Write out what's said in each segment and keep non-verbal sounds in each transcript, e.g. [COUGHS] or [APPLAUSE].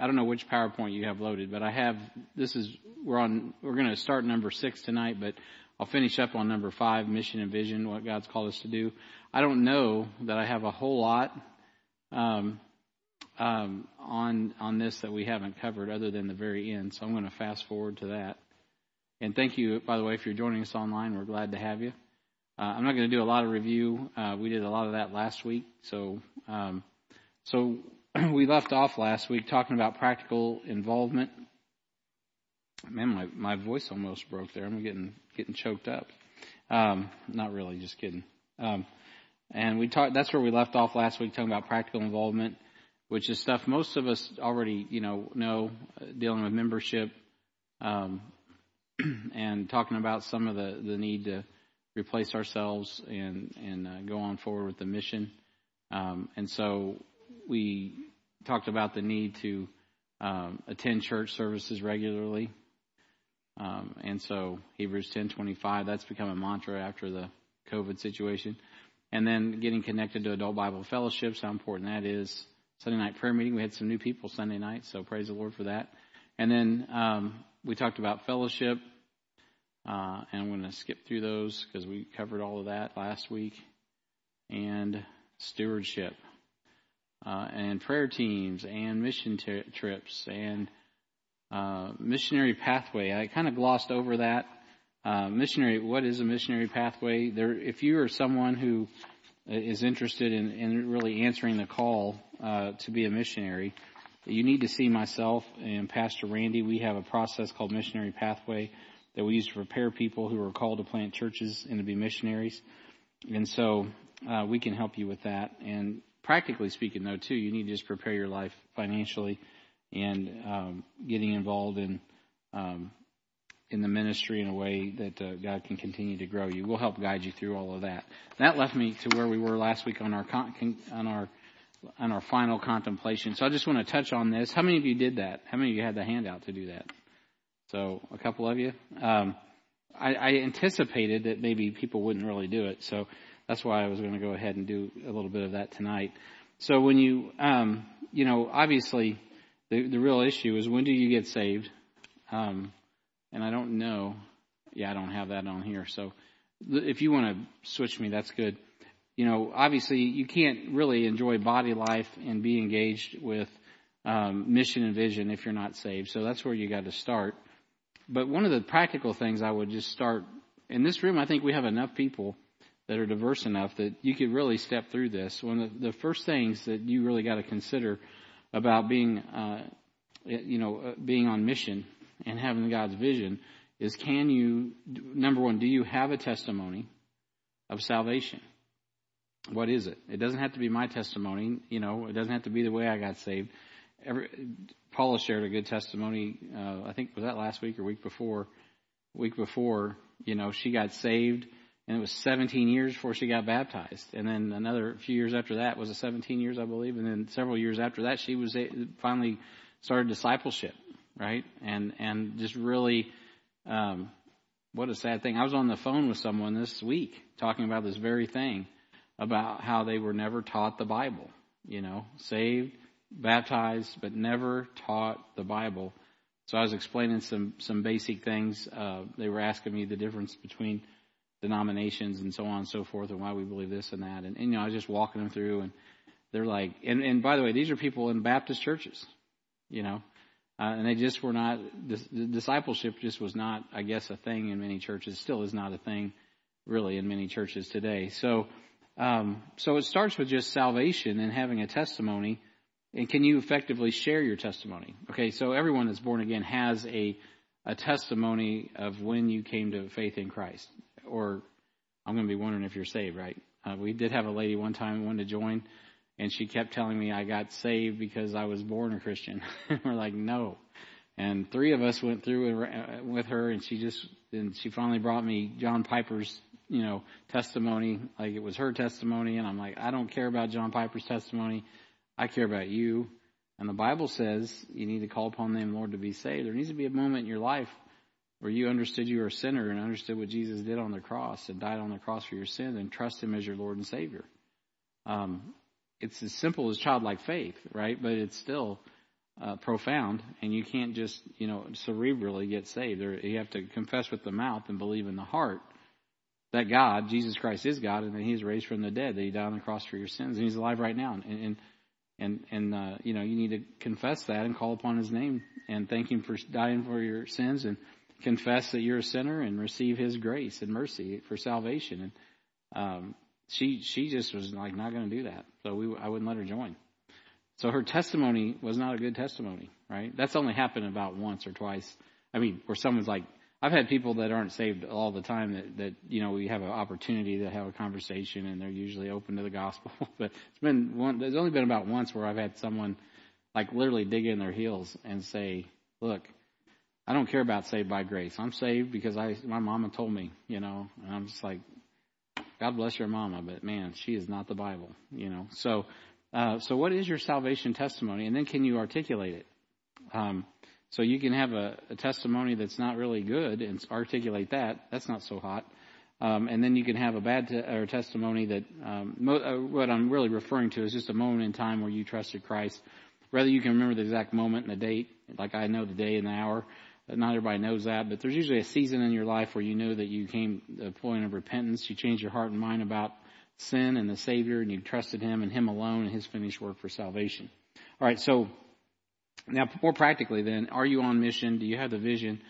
I don't know which PowerPoint you have loaded, but I have, this is, we're on, we're going to start number six tonight, but I'll finish up on number five, mission and vision, what God's called us to do. I don't know that I have a whole lot, um, um, on, on this that we haven't covered other than the very end. So I'm going to fast forward to that. And thank you, by the way, if you're joining us online, we're glad to have you. Uh, I'm not going to do a lot of review. Uh, we did a lot of that last week. So, um, so [CLEARS THROAT] we left off last week talking about practical involvement. Man, my, my voice almost broke there. I'm getting, getting choked up. Um, not really, just kidding. Um, and we talked, that's where we left off last week talking about practical involvement, which is stuff most of us already, you know, know, uh, dealing with membership, um, [CLEARS THROAT] and talking about some of the, the need to replace ourselves and, and uh, go on forward with the mission. Um, and so we talked about the need to um, attend church services regularly. Um, and so Hebrews 10:25 that's become a mantra after the COVID situation. And then getting connected to adult Bible fellowships, how important that is. Sunday night prayer meeting, we had some new people Sunday night, so praise the Lord for that. And then um, we talked about fellowship, uh, and I'm going to skip through those because we covered all of that last week. And stewardship uh, and prayer teams and mission trips and uh, missionary pathway. I kind of glossed over that. Uh, missionary, what is a missionary pathway? There, if you are someone who is interested in, in really answering the call uh, to be a missionary, you need to see myself and Pastor Randy. We have a process called Missionary Pathway that we use to prepare people who are called to plant churches and to be missionaries. And so uh, we can help you with that. And practically speaking, though, too, you need to just prepare your life financially and um, getting involved in um, in the ministry in a way that uh, God can continue to grow you. We'll help guide you through all of that. That left me to where we were last week on our con- on our on our final contemplation. So I just want to touch on this. How many of you did that? How many of you had the handout to do that? So a couple of you. Um, I, I anticipated that maybe people wouldn't really do it. So that's why I was going to go ahead and do a little bit of that tonight. So when you, um, you know, obviously the, the real issue is when do you get saved? Um, and I don't know. Yeah, I don't have that on here. So if you want to switch me, that's good. You know, obviously you can't really enjoy body life and be engaged with um, mission and vision if you're not saved. So that's where you got to start. But one of the practical things I would just start in this room, I think we have enough people that are diverse enough that you could really step through this. One of the first things that you really got to consider about being, uh, you know, uh, being on mission and having God's vision is can you, number one, do you have a testimony of salvation? What is it? It doesn't have to be my testimony, you know, it doesn't have to be the way I got saved. Every, Paula shared a good testimony, uh, I think was that last week or week before, week before, you know, she got saved and it was 17 years before she got baptized. And then another few years after that was a 17 years, I believe. And then several years after that, she was finally started discipleship, right? And and just really, um, what a sad thing. I was on the phone with someone this week talking about this very thing, about how they were never taught the Bible. You know, saved, baptized, but never taught the Bible. So I was explaining some some basic things. Uh, they were asking me the difference between denominations and so on and so forth and why we believe this and that. And, and you know, I was just walking them through and they're like, and, and by the way, these are people in Baptist churches, you know, uh, and they just were not, discipleship just was not, I guess, a thing in many churches, still is not a thing really in many churches today. So, um, so it starts with just salvation and having a testimony. And can you effectively share your testimony? Okay, so everyone that's born again has a, a testimony of when you came to faith in Christ or I'm going to be wondering if you're saved, right? Uh, we did have a lady one time wanted to join, and she kept telling me I got saved because I was born a Christian. [LAUGHS] We're like, no. And three of us went through uh, with her, and she just, and she finally brought me John Piper's, you know, testimony, like it was her testimony, and I'm like, I don't care about John Piper's testimony. I care about you. And the Bible says you need to call upon the Lord, to be saved. There needs to be a moment in your life where you understood you were a sinner and understood what Jesus did on the cross and died on the cross for your sin and trust Him as your Lord and Savior. Um, it's as simple as childlike faith, right? But it's still uh, profound, and you can't just you know cerebrally get saved. You have to confess with the mouth and believe in the heart that God, Jesus Christ, is God, and that He is raised from the dead, that He died on the cross for your sins, and He's alive right now. And and and, and uh, you know you need to confess that and call upon His name and thank Him for dying for your sins and confess that you're a sinner and receive His grace and mercy for salvation. And um, she she just was like not going to do that, so we I wouldn't let her join. So her testimony was not a good testimony, right? That's only happened about once or twice. I mean, where someone's like, I've had people that aren't saved all the time that, that, you know, we have an opportunity to have a conversation and they're usually open to the gospel. [LAUGHS] but it's been one, there's only been about once where I've had someone like literally dig in their heels and say, look, I don't care about saved by grace. I'm saved because I, my mama told me, you know, and I'm just like, God bless your mama, but man, she is not the Bible, you know. So, uh, so what is your salvation testimony? And then can you articulate it? Um, so you can have a, a, testimony that's not really good and articulate that. That's not so hot. Um, and then you can have a bad te- or testimony that um, mo- uh, what I'm really referring to is just a moment in time where you trusted Christ. Whether you can remember the exact moment and the date, like I know the day and the hour. Not everybody knows that, but there's usually a season in your life where you know that you came to a point of repentance. You changed your heart and mind about sin and the Savior, and you trusted Him and Him alone and His finished work for salvation. All right, so now more practically, then, are you on mission? Do you have the vision?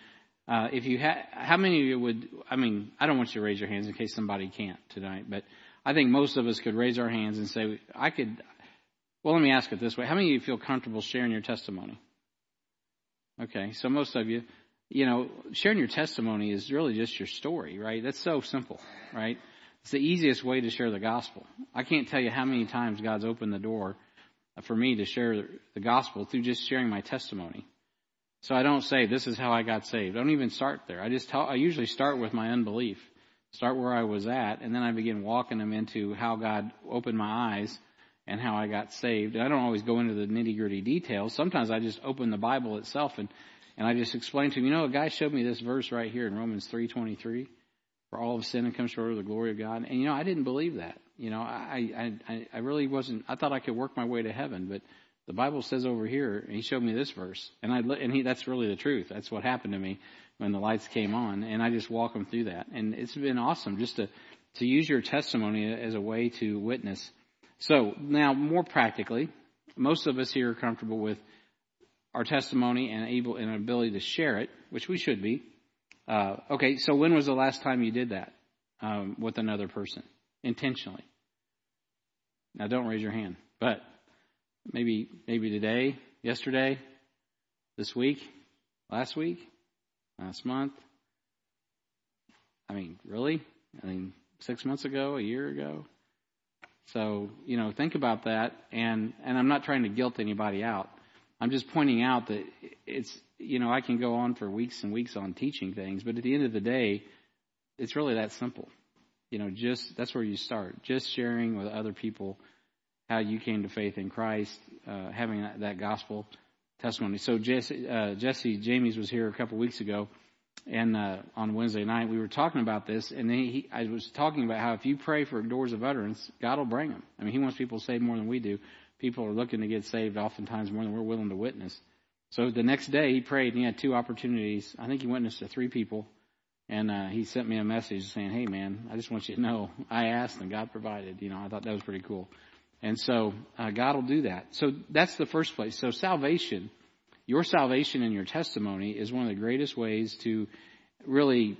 Uh, if you ha- how many of you would? I mean, I don't want you to raise your hands in case somebody can't tonight, but I think most of us could raise our hands and say, I could. Well, let me ask it this way: How many of you feel comfortable sharing your testimony? Okay, so most of you, you know, sharing your testimony is really just your story, right? That's so simple, right? It's the easiest way to share the gospel. I can't tell you how many times God's opened the door for me to share the gospel through just sharing my testimony. So I don't say this is how I got saved. I don't even start there. I just tell, I usually start with my unbelief, start where I was at, and then I begin walking them into how God opened my eyes and how I got saved. I don't always go into the nitty gritty details. Sometimes I just open the Bible itself and and I just explain to him, you know, a guy showed me this verse right here in Romans three twenty three for all of sin and come short of the glory of God. And you know, I didn't believe that. You know, I, I, I really wasn't, I thought I could work my way to heaven, but the Bible says over here, and he showed me this verse, and I, and he, that's really the truth. That's what happened to me when the lights came on, and I just walk them through that. And it's been awesome just to, to use your testimony as a way to witness. So now more practically, most of us here are comfortable with our testimony and able and ability to share it, which we should be. Uh, okay, so when was the last time you did that um, with another person intentionally? Now, don't raise your hand, but maybe maybe today, yesterday, this week, last week, last month. I mean, really? I mean, six months ago, a year ago. So you know, think about that, and and I'm not trying to guilt anybody out. I'm just pointing out that it's you know, I can go on for weeks and weeks on teaching things, but at the end of the day, it's really that simple. You know, just that's where you start. Just sharing with other people how you came to faith in Christ, uh, having that, that, gospel testimony. So Jesse, uh, Jesse James was here a couple weeks ago, and uh, on Wednesday night we were talking about this, and then he, I was talking about how if you pray for doors of utterance, God will bring them. I mean, He wants people saved more than we do. People are looking to get saved oftentimes more than we're willing to witness. So the next day he prayed and he had two opportunities. I think he witnessed to three people. And uh, he sent me a message saying, "Hey man, I just want you to know I asked and God provided." You know, I thought that was pretty cool. And so uh, God will do that. So that's the first place. So salvation, your salvation and your testimony is one of the greatest ways to really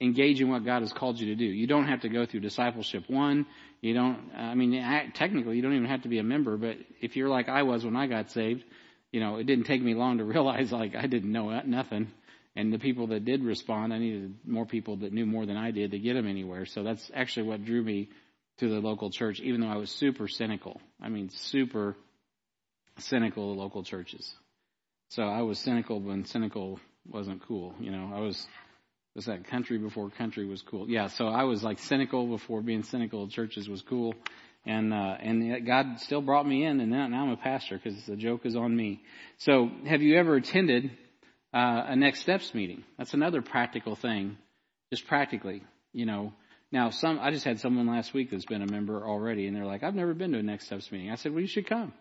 engage in what God has called you to do. You don't have to go through discipleship one. You don't. I mean, technically, you don't even have to be a member. But if you're like I was when I got saved, you know, it didn't take me long to [LAUGHS] realize like I didn't know nothing. And the people that did respond, I needed more people that knew more than I did to get them anywhere. So that's actually what drew me to the local church, even though I was super cynical. I mean, super cynical of local churches. So I was cynical when cynical wasn't cool. You know, I was was that country before country was cool. Yeah, so I was like cynical before being cynical churches was cool and uh, and God still brought me in, and now, now I'm a pastor because the joke is on me. So, have you ever attended uh, a Next Steps meeting? That's another practical thing, just practically, you know. Now, some I just had someone last week that's been a member already, and they're like, "I've never been to a Next Steps meeting." I said, "Well, you should come."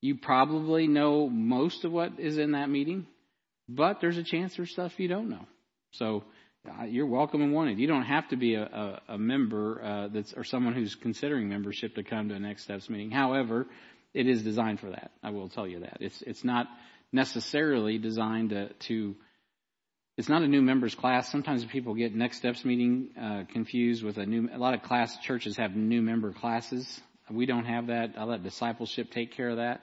You probably know most of what is in that meeting, but there's a chance there's stuff you don't know. So uh, you're welcome and wanted. You don't have to be a, a, a member uh, that's or someone who's considering membership to come to a Next Steps meeting. However, it is designed for that. I will tell you that it's it's not necessarily designed to, to it's not a new members class. Sometimes people get Next Steps meeting uh, confused with a new. A lot of class churches have new member classes. We don't have that. I let discipleship take care of that.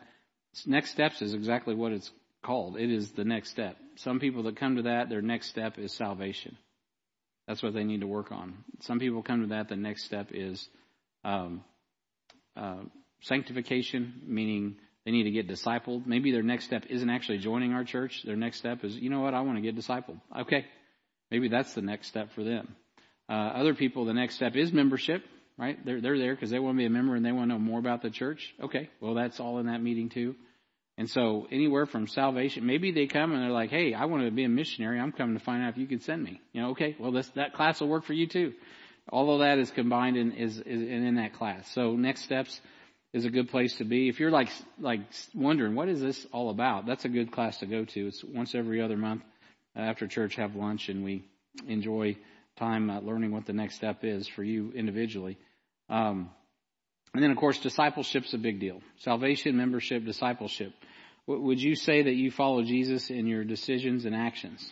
Next Steps is exactly what it's called. It is the next step. Some people that come to that, their next step is salvation. That's what they need to work on. Some people come to that, the next step is um, uh, sanctification, meaning they need to get discipled. Maybe their next step isn't actually joining our church. Their next step is, you know what, I want to get discipled. Okay. Maybe that's the next step for them. Uh, other people, the next step is membership, right? They're, they're there because they want to be a member and they want to know more about the church. Okay. Well, that's all in that meeting too. And so anywhere from salvation, maybe they come and they're like, Hey, I want to be a missionary. I'm coming to find out if you could send me. You know, okay, well, this, that class will work for you too. All of that is combined in, is, is in that class. So next steps is a good place to be. If you're like, like wondering, what is this all about? That's a good class to go to. It's once every other month after church, have lunch and we enjoy time uh, learning what the next step is for you individually. Um, and then, of course, discipleship's a big deal. Salvation, membership, discipleship. Would you say that you follow Jesus in your decisions and actions?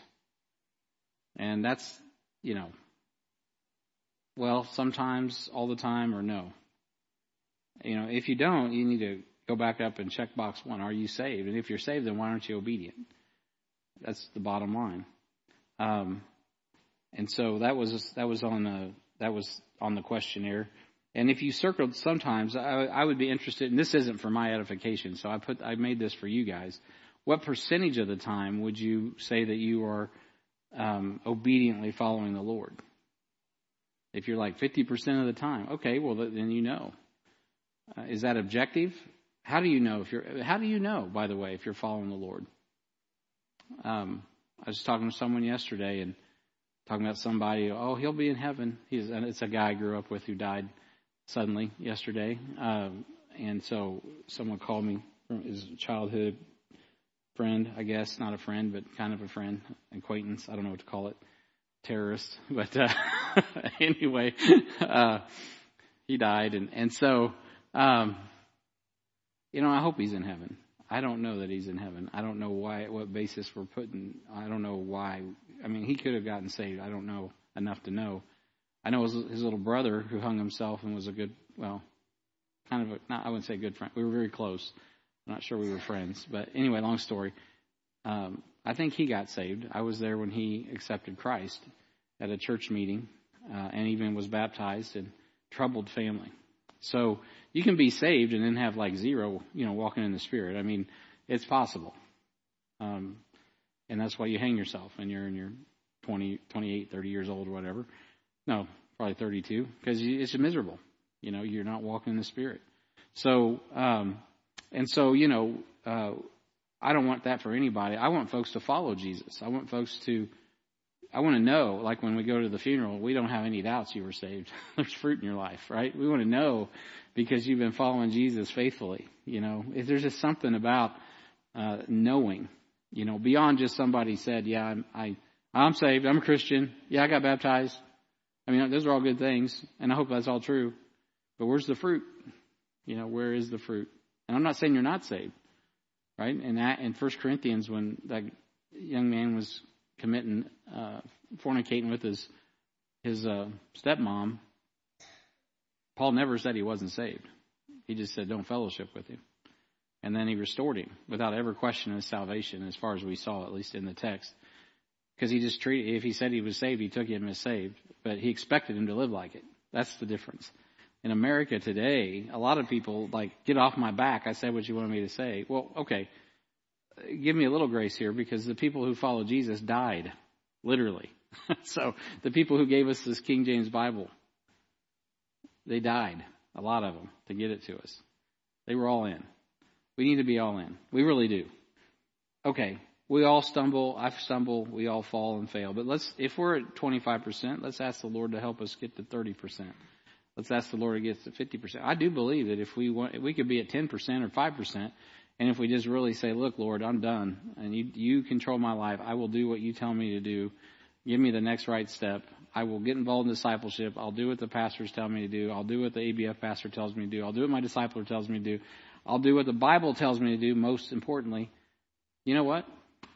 And that's, you know, well, sometimes, all the time, or no. You know, if you don't, you need to go back up and check box one. Are you saved? And if you're saved, then why aren't you obedient? That's the bottom line. Um, and so that was that was on the that was on the questionnaire. And if you circled sometimes, I, I would be interested, and this isn't for my edification, so I put, I made this for you guys. What percentage of the time would you say that you are um, obediently following the Lord? If you're like 50% of the time, okay, well then you know. Uh, is that objective? How do you know if you're? How do you know, by the way, if you're following the Lord? Um, I was talking to someone yesterday and talking about somebody. Oh, he'll be in heaven. He's it's a guy I grew up with who died suddenly yesterday. Um, and so someone called me from his childhood friend, I guess, not a friend, but kind of a friend, acquaintance. I don't know what to call it. Terrorist. [LAUGHS] But, uh, [LAUGHS] anyway, uh, he died. And, and so, um, you know, I hope he's in heaven. I don't know that he's in heaven. I don't know why, what basis we're putting, I don't know why. I mean, he could have gotten saved. I don't know enough to know. I know his, his little brother who hung himself and was a good, well, kind of a, not, I wouldn't say good friend. We were very close. I'm not sure we were friends, but anyway, long story. Um, I think he got saved. I was there when he accepted Christ at a church meeting, uh, and even was baptized and troubled family. So you can be saved and then have like zero, you know, walking in the Spirit. I mean, it's possible. Um, and that's why you hang yourself when you're in your 20, 28, 30 years old or whatever. No, probably 32, because it's miserable. You know, you're not walking in the Spirit. So, um, and so, you know, uh, I don't want that for anybody. I want folks to follow Jesus. I want folks to, I want to know, like when we go to the funeral, we don't have any doubts you were saved. [LAUGHS] There's fruit in your life, right? We want to know because you've been following Jesus faithfully. You know, if there's just something about, uh, knowing, you know, beyond just somebody said, yeah, I'm, I, I'm saved. I'm a Christian. Yeah, I got baptized. I mean, those are all good things, and I hope that's all true. But where's the fruit? You know, where is the fruit? And I'm not saying you're not saved, right? And that in First Corinthians, when that young man was committing, uh, fornicating with his his uh, stepmom, Paul never said he wasn't saved. He just said, "Don't fellowship with him." And then he restored him without ever questioning his salvation, as far as we saw, at least in the text. Because he just treated, if he said he was saved, he took him as saved, but he expected him to live like it. That's the difference. In America today, a lot of people like, get off my back. I said what you wanted me to say. Well, okay. Give me a little grace here because the people who follow Jesus died. Literally. [LAUGHS] so the people who gave us this King James Bible, they died. A lot of them to get it to us. They were all in. We need to be all in. We really do. Okay. We all stumble. I stumble. We all fall and fail. But let's, if we're at 25%, let's ask the Lord to help us get to 30%. Let's ask the Lord to get to 50%. I do believe that if we want, we could be at 10% or 5%, And if we just really say, look, Lord, I'm done and you, you control my life. I will do what you tell me to do. Give me the next right step. I will get involved in discipleship. I'll do what the pastors tell me to do. I'll do what the ABF pastor tells me to do. I'll do what my discipler tells me to do. I'll do what the Bible tells me to do, most importantly. You know what?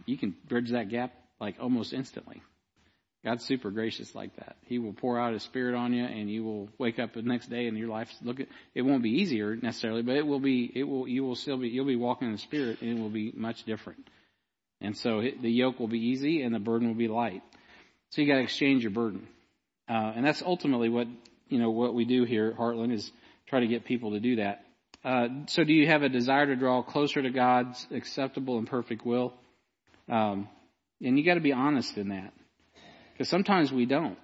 You can bridge that gap like almost instantly. God's super gracious like that. He will pour out His Spirit on you, and you will wake up the next day, and your life look. At, it won't be easier necessarily, but it will be. It will. You will still be. You'll be walking in the Spirit, and it will be much different. And so it, the yoke will be easy, and the burden will be light. So you got to exchange your burden, uh, and that's ultimately what you know. What we do here at Heartland is try to get people to do that. Uh, so, do you have a desire to draw closer to God's acceptable and perfect will? Um, and you got to be honest in that. Because sometimes we don't,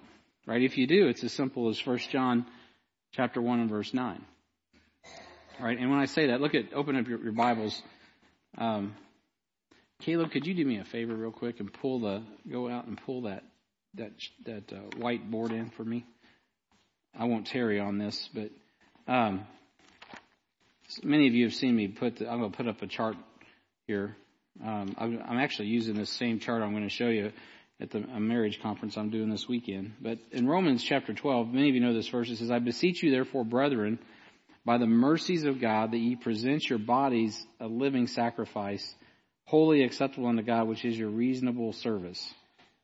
right? If you do, it's as simple as 1 John chapter 1 and verse 9. Right? And when I say that, look at, open up your, your Bibles. Um, Caleb, could you do me a favor real quick and pull the, go out and pull that, that, that uh, white board in for me? I won't tarry on this, but, um, many of you have seen me put, the, I'm going to put up a chart here. Um, I'm, I'm actually using this same chart I'm going to show you at the marriage conference I'm doing this weekend. But in Romans chapter 12, many of you know this verse. It says, I beseech you therefore, brethren, by the mercies of God, that ye present your bodies a living sacrifice, holy acceptable unto God, which is your reasonable service.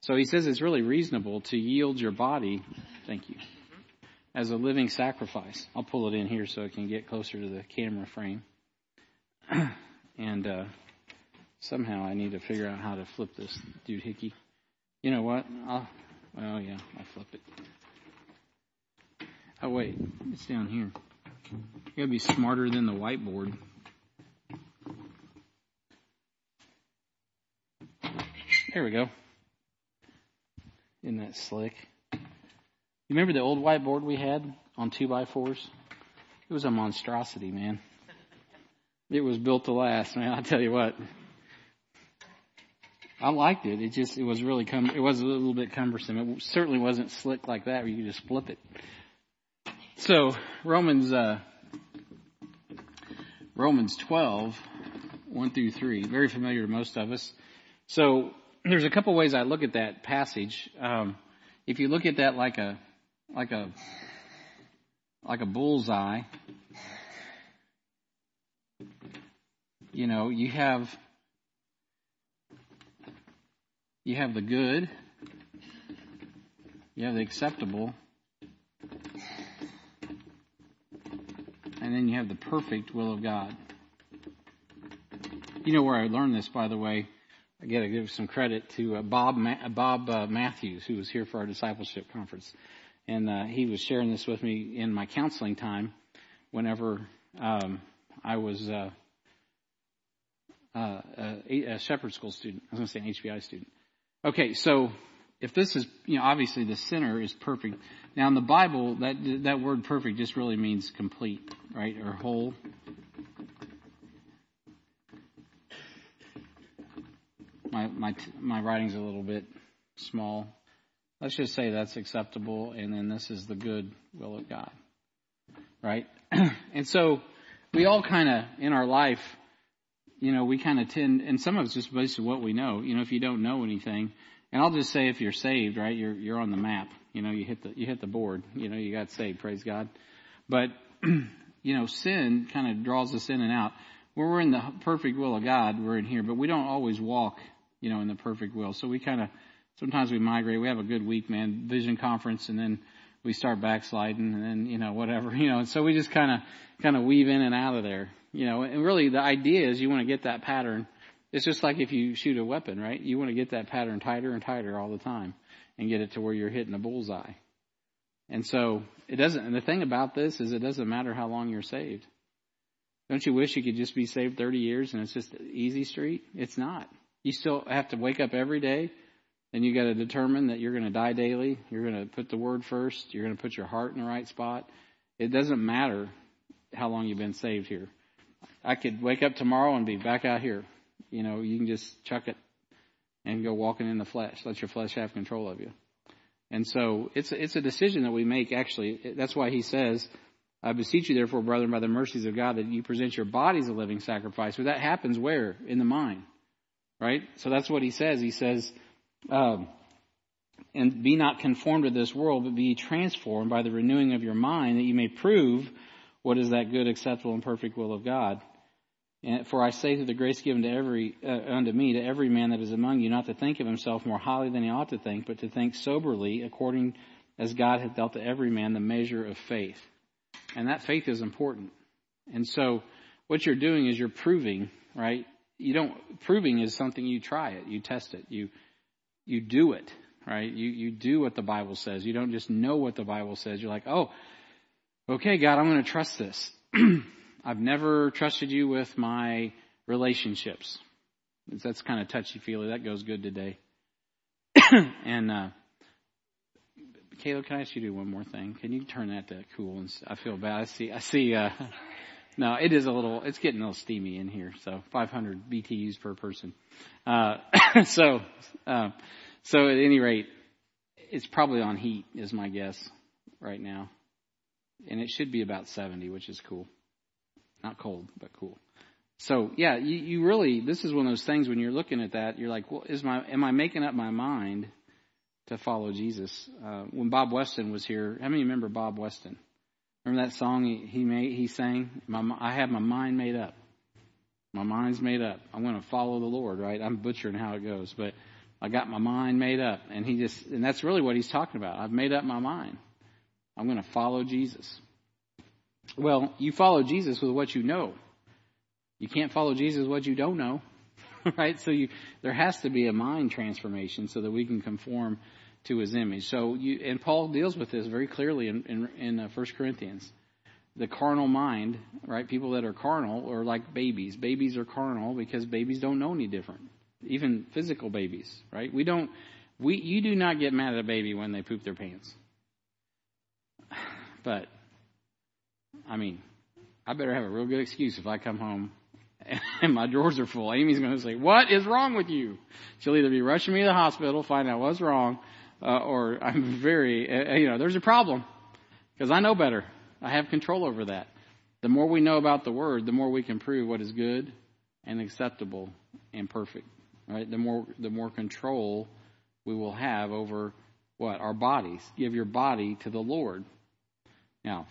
So he says it's really reasonable to yield your body, thank you, as a living sacrifice. I'll pull it in here so it can get closer to the camera frame. [CLEARS THROAT] and uh, somehow I need to figure out how to flip this dude hickey. You know what? I'll, well, yeah, I'll flip it. Oh, wait. It's down here. You gotta be smarter than the whiteboard. There we go. Isn't that slick? You remember the old whiteboard we had on two by fours? It was a monstrosity, man. It was built to last, man. I'll tell you what. I liked it. It just it was really cum- it was a little bit cumbersome. It certainly wasn't slick like that where you could just flip it. So Romans uh, Romans 12, 1 through 3, very familiar to most of us. So there's a couple ways I look at that passage. Um, if you look at that like a like a like a bullseye, you know, you have you have the good, you have the acceptable, and then you have the perfect will of God. You know where I learned this, by the way. I got to give some credit to uh, Bob Ma- Bob uh, Matthews, who was here for our discipleship conference, and uh, he was sharing this with me in my counseling time. Whenever um, I was uh, uh, a, a shepherd school student, I was going to say an HBI student, Okay, so if this is, you know, obviously the sinner is perfect. Now in the Bible, that, that word perfect just really means complete, right? Or whole. My, my, my writing's a little bit small. Let's just say that's acceptable and then this is the good will of God. Right? [CLEARS THROAT] and so we all kind of, in our life, you know, we kind of tend, and some of it's just based on what we know. You know, if you don't know anything, and I'll just say if you're saved, right, you're you're on the map. You know, you hit the you hit the board. You know, you got saved. Praise God. But [CLEARS THROAT] you know, sin kind of draws us in and out. When we're in the perfect will of God, we're in here, but we don't always walk, you know, in the perfect will. So we kind of sometimes we migrate. We have a good week, man, vision conference, and then we start backsliding, and then you know whatever, [LAUGHS] you know. And so we just kind of kind of weave in and out of there. You know, and really the idea is you want to get that pattern. It's just like if you shoot a weapon, right? You want to get that pattern tighter and tighter all the time and get it to where you're hitting a bullseye. And so it doesn't, and the thing about this is it doesn't matter how long you're saved. Don't you wish you could just be saved 30 years and it's just easy street? It's not. You still have to wake up every day and you got to determine that you're going to die daily. You're going to put the word first. You're going to put your heart in the right spot. It doesn't matter how long you've been saved here. I could wake up tomorrow and be back out here. You know, you can just chuck it and go walking in the flesh. Let your flesh have control of you. And so it's it's a decision that we make. Actually, that's why he says, I beseech you, therefore, brethren, by the mercies of God, that you present your bodies a living sacrifice. But that happens where? In the mind. Right? So that's what he says. He says, um, and be not conformed to this world, but be transformed by the renewing of your mind, that you may prove what is that good, acceptable, and perfect will of God. And for I say through the grace given to every uh, unto me to every man that is among you, not to think of himself more highly than he ought to think, but to think soberly, according as God hath dealt to every man the measure of faith. And that faith is important. And so, what you're doing is you're proving, right? You don't proving is something you try it, you test it, you you do it, right? You you do what the Bible says. You don't just know what the Bible says. You're like, oh, okay, God, I'm going to trust this. [CLEARS THROAT] I've never trusted you with my relationships. That's kind of touchy feely. That goes good today. [COUGHS] and uh, Caleb, can I ask you to do one more thing? Can you turn that to cool? And I feel bad. I see. I see. Uh, [LAUGHS] no, it is a little. It's getting a little steamy in here. So 500 BTUs per person. Uh, [COUGHS] so, uh, so at any rate, it's probably on heat, is my guess right now, and it should be about 70, which is cool. Not cold, but cool. So yeah, you, you really, this is one of those things when you're looking at that, you're like, well, is my, am I making up my mind to follow Jesus? Uh, when Bob Weston was here, how many remember Bob Weston? Remember that song he, made, he sang? My, I have my mind made up. My mind's made up. I'm going to follow the Lord, right? I'm butchering how it goes, but I got my mind made up. And he just, and that's really what he's talking about. I've made up my mind. I'm going to follow Jesus. Well, you follow Jesus with what you know. You can't follow Jesus with what you don't know, [LAUGHS] right? So you, there has to be a mind transformation so that we can conform to his image. So you, and Paul deals with this very clearly in, in, in uh, 1 Corinthians. The carnal mind, right? People that are carnal are like babies. Babies are carnal because babies don't know any different. Even physical babies, right? We don't, we, you do not get mad at a baby when they poop their pants. [SIGHS] But I mean, I better have a real good excuse if I come home [LAUGHS] and my drawers are full. Amy's going to say, "What is wrong with you?" She'll either be rushing me to the hospital, find out what's wrong, uh, or I'm very, uh, you know, there's a problem because I know better. I have control over that. The more we know about the Word, the more we can prove what is good and acceptable and perfect. Right? The more the more control we will have over what our bodies. Give your body to the Lord. Now,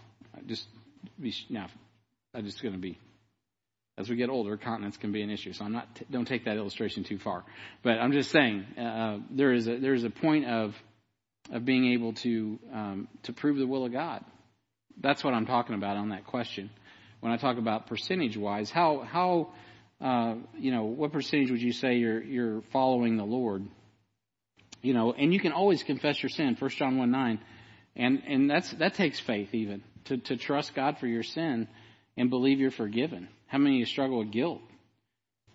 just be now. I'm just going to be. As we get older, continence can be an issue. So I'm not. Don't take that illustration too far. But I'm just saying uh, there is a there is a point of of being able to um, to prove the will of God. That's what I'm talking about on that question. When I talk about percentage wise, how how uh, you know what percentage would you say you're you're following the Lord? You know, and you can always confess your sin. First John one nine, and and that's that takes faith even to, to trust God for your sin and believe you're forgiven. How many of you struggle with guilt?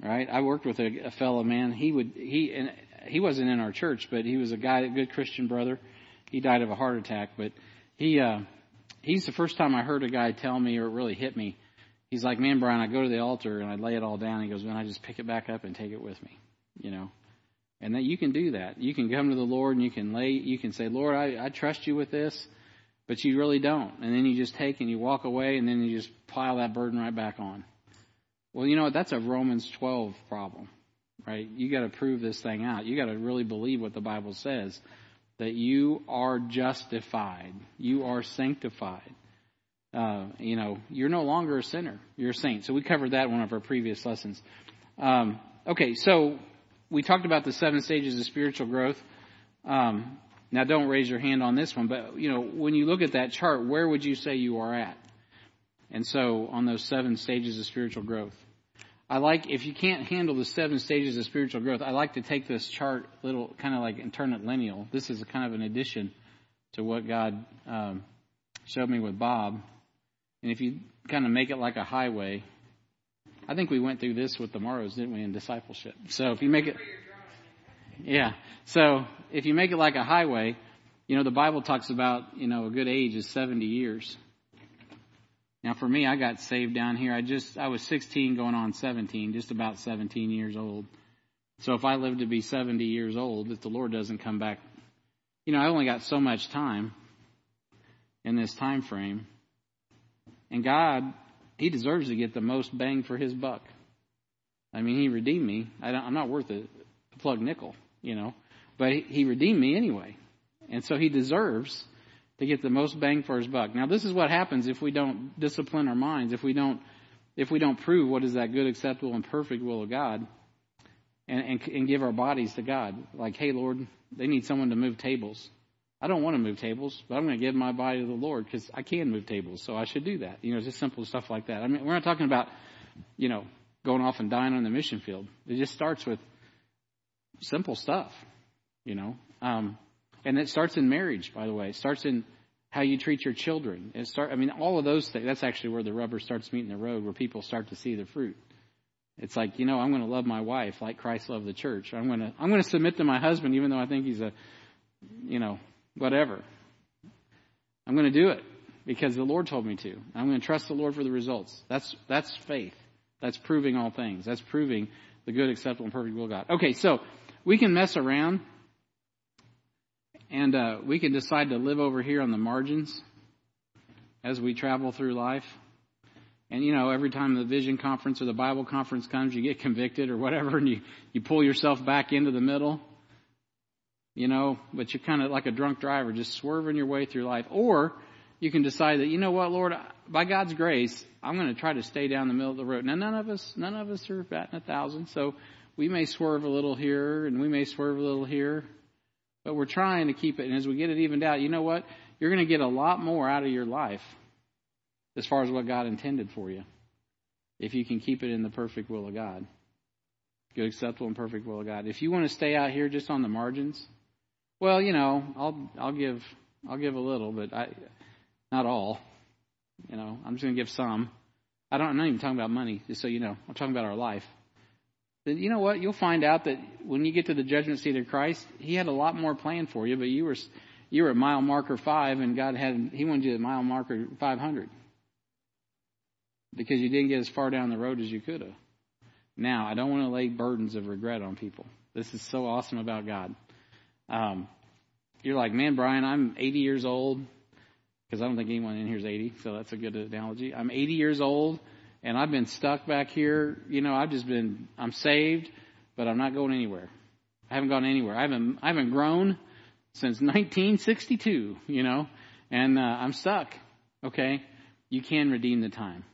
Right? I worked with a, a fellow man. He would he and he wasn't in our church, but he was a guy, a good Christian brother. He died of a heart attack, but he uh he's the first time I heard a guy tell me or it really hit me. He's like, Man, Brian, I go to the altar and I lay it all down. He goes, Man, I just pick it back up and take it with me. You know. And that you can do that. You can come to the Lord and you can lay you can say, Lord, I, I trust you with this but you really don't. And then you just take and you walk away and then you just pile that burden right back on. Well, you know what? That's a Romans 12 problem, right? You got to prove this thing out. You got to really believe what the Bible says that you are justified, you are sanctified. Uh, you know, you're no longer a sinner. You're a saint. So we covered that in one of our previous lessons. Um, okay, so we talked about the seven stages of spiritual growth. Um, now, don't raise your hand on this one, but you know, when you look at that chart, where would you say you are at? And so, on those seven stages of spiritual growth, I like if you can't handle the seven stages of spiritual growth, I like to take this chart, little kind of like and turn it lineal. This is kind of an addition to what God um, showed me with Bob. And if you kind of make it like a highway, I think we went through this with the Morrows, didn't we, in discipleship? So if you make it, yeah. So if you make it like a highway, you know, the Bible talks about, you know, a good age is 70 years. Now for me, I got saved down here. I just, I was 16 going on 17, just about 17 years old. So if I live to be 70 years old, if the Lord doesn't come back, you know, I only got so much time in this time frame. And God, He deserves to get the most bang for His buck. I mean, He redeemed me. I am not worth a plug nickel, you know, but he, he redeemed me anyway. And so He deserves to get the most bang for His buck. Now, this is what happens if we don't discipline our minds, if we don't, if we don't prove what is that good, acceptable, and perfect will of God and, and, and give our bodies to God. Like, hey, Lord, they need someone to move tables. I don't want to move tables, but I'm going to give my body to the Lord because I can move tables, so I should do that. You know, it's just simple stuff like that. I mean, we're not talking about, you know, going off and dying on the mission field. It just starts with simple stuff, you know. Um, and it starts in marriage, by the way. It starts in how you treat your children. It start. I mean, all of those things. That's actually where the rubber starts meeting the road, where people start to see the fruit. It's like, you know, I'm going to love my wife like Christ loved the church. I'm going to, I'm going to submit to my husband even though I think he's a, you know, whatever. I'm going to do it because the Lord told me to. I'm going to trust the Lord for the results. That's, that's faith. That's proving all things. That's proving the good, acceptable, and perfect will of God. Okay, so we can mess around and uh, we can decide to live over here on the margins as we travel through life. And you know, every time the vision conference or the Bible conference comes, you get convicted or whatever, and you, you pull yourself back into the middle. You know, but you're kind of like a drunk driver, just swerving your way through life. Or you can decide that, you know what, Lord, by God's grace, I'm going to try to stay down the middle of the road. Now, none of us, none of us are batting a thousand, so we may swerve a little here and we may swerve a little here, but we're trying to keep it. And as we get it evened out, you know what? You're going to get a lot more out of your life as far as what God intended for you. If you can keep it in the perfect will of God. Good, acceptable, and perfect will of God. If you want to stay out here just on the margins, well, you know, I'll I'll give I'll give a little, but I not all. You know, I'm just gonna give some. I don't I'm not even talking about money, just so you know. I'm talking about our life. Then you know what? You'll find out that when you get to the judgment seat of Christ, He had a lot more planned for you, but you were you were at mile marker five, and God had He wanted you at mile marker five hundred because you didn't get as far down the road as you could have. Now, I don't want to lay burdens of regret on people. This is so awesome about God. Um, you're like, man, Brian, I'm 80 years old because I don't think anyone in here is 80, so that's a good analogy. I'm 80 years old and I've been stuck back here. You know, I've just been, I'm saved, but I'm not going anywhere. I haven't gone anywhere. I haven't, I haven't grown since [LAUGHS] 1962, you know, and uh, I'm stuck. Okay, you can redeem the time.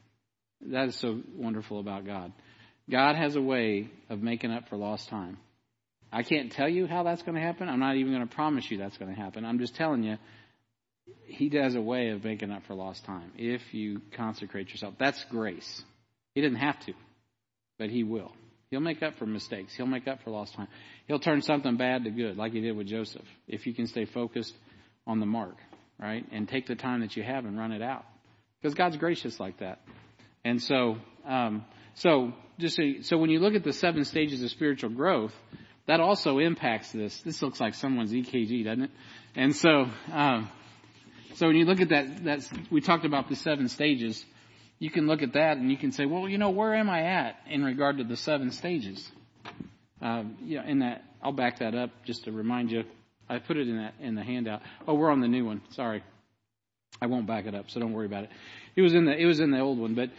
That is so wonderful about God. God has a way of making up for lost time. I can't tell you how that's going to happen. I'm not even going to promise you that's going to happen. I'm just telling you, He does a way of making up for lost time if you consecrate yourself. That's grace. He didn't have to, but He will. He'll make up for mistakes. He'll make up for lost time. He'll turn something bad to good, like He did with Joseph, if you can stay focused on the mark, right? And take the time that you have and run it out. Because God's gracious like that. And so, um, so just so, so when you look at the seven stages of spiritual growth, that also impacts this. This looks like someone's EKG, doesn't it? And so, um, so when you look at that, that's we talked about the seven stages. You can look at that and you can say, well, you know, where am I at in regard to the seven stages? Um, yeah, in that, I'll back that up just to remind you. I put it in that in the handout. Oh, we're on the new one. Sorry, I won't back it up, so don't worry about it. It was in the it was in the old one, but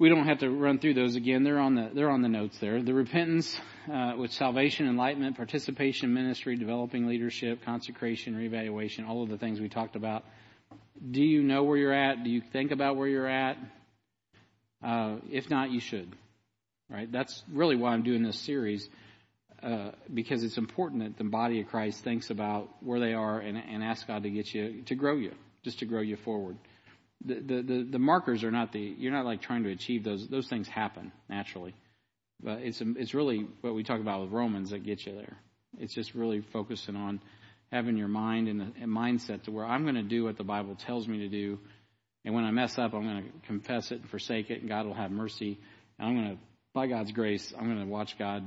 we don't have to run through those again. They're on the they're on the notes there. The repentance, uh, with salvation, enlightenment, participation, ministry, developing leadership, consecration, reevaluation, all of the things we talked about. Do you know where you're at? Do you think about where you're at? Uh, if not, you should. Right. That's really why I'm doing this series. Uh, because it's important that the body of Christ thinks about where they are and, and ask God to get you to grow you, just to grow you forward the, the, the, markers are not the, you're not like trying to achieve those, those things happen naturally. But it's, it's really what we talk about with Romans that gets you there. It's just really focusing on having your mind and a, mindset to where I'm going to do what the Bible tells me to do. And when I mess up, I'm going to confess it and forsake it, and God will have mercy. And I'm going to, by God's grace, I'm going to watch God,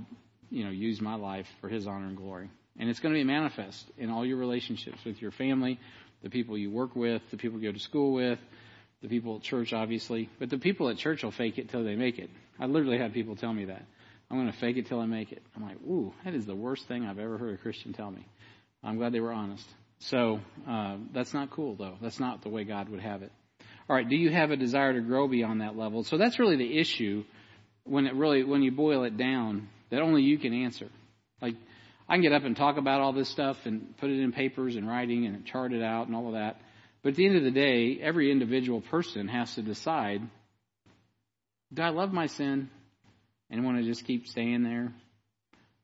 you know, use my life for His honor and glory. And it's going to be manifest in all your relationships with your family, the people you work with, the people you go to school with, the people at church, obviously, but the people at church will fake it till they make it. I literally had people tell me that. I'm going to fake it till I make it. I'm like, ooh, that is the worst thing I've ever heard a Christian tell me. I'm glad they were honest. So uh, that's not cool, though. That's not the way God would have it. All right, do you have a desire to grow beyond that level? So that's really the issue when it really when you boil it down that only you can answer. Like I can get up and talk about all this stuff and put it in papers and writing and chart it out and all of that. But at the end of the day, every individual person has to decide, do I love my sin and want to just keep staying there?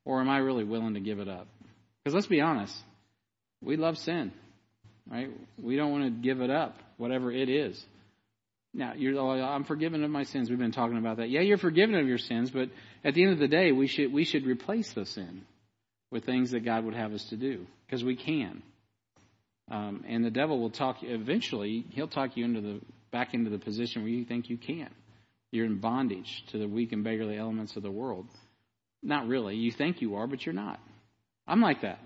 Or am I really willing to give it up? Because let's be honest, we love sin, right? We don't want to give it up, whatever it is. Now, you're, oh, I'm forgiven of my sins. We've been talking about that. Yeah, you're forgiven of your sins, but at the end of the day, we should we should replace the sin with things that God would have us to do because we can. Um, and the devil will talk eventually. He'll talk you into the back into the position where you think you can. You're in bondage to the weak and beggarly elements of the world. Not really. You think you are, but you're not. I'm like that.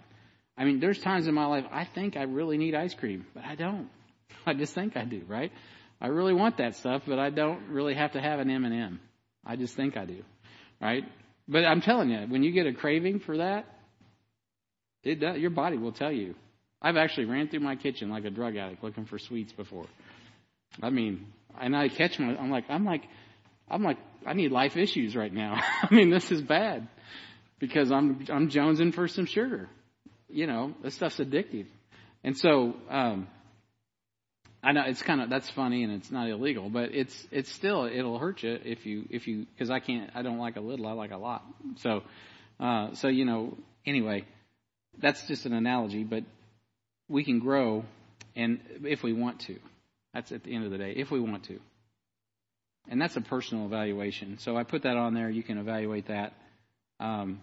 I mean, there's times in my life I think I really need ice cream, but I don't. [LAUGHS] I just think I do, right? I really want that stuff, but I don't really have to have an M&M. I just think I do, right? But I'm telling you, when you get a craving for that, it does, your body will tell you. I've actually ran through my kitchen like a drug addict looking for sweets before. I mean, and I catch my, I'm like, I'm like, I'm like, I need life issues right now. [LAUGHS] I mean, this is bad because I'm, I'm jonesing for some sugar. You know, this stuff's addictive. And so, um, I know it's kind of that's funny and it's not illegal, but it's it's still it'll hurt you if you if you because I can't I don't like a little I like a lot. So uh, so you know anyway, that's just an analogy, but we can grow and if we want to. That's at the end of the day if we want to. And that's a personal evaluation. So I put that on there. You can evaluate that. Um,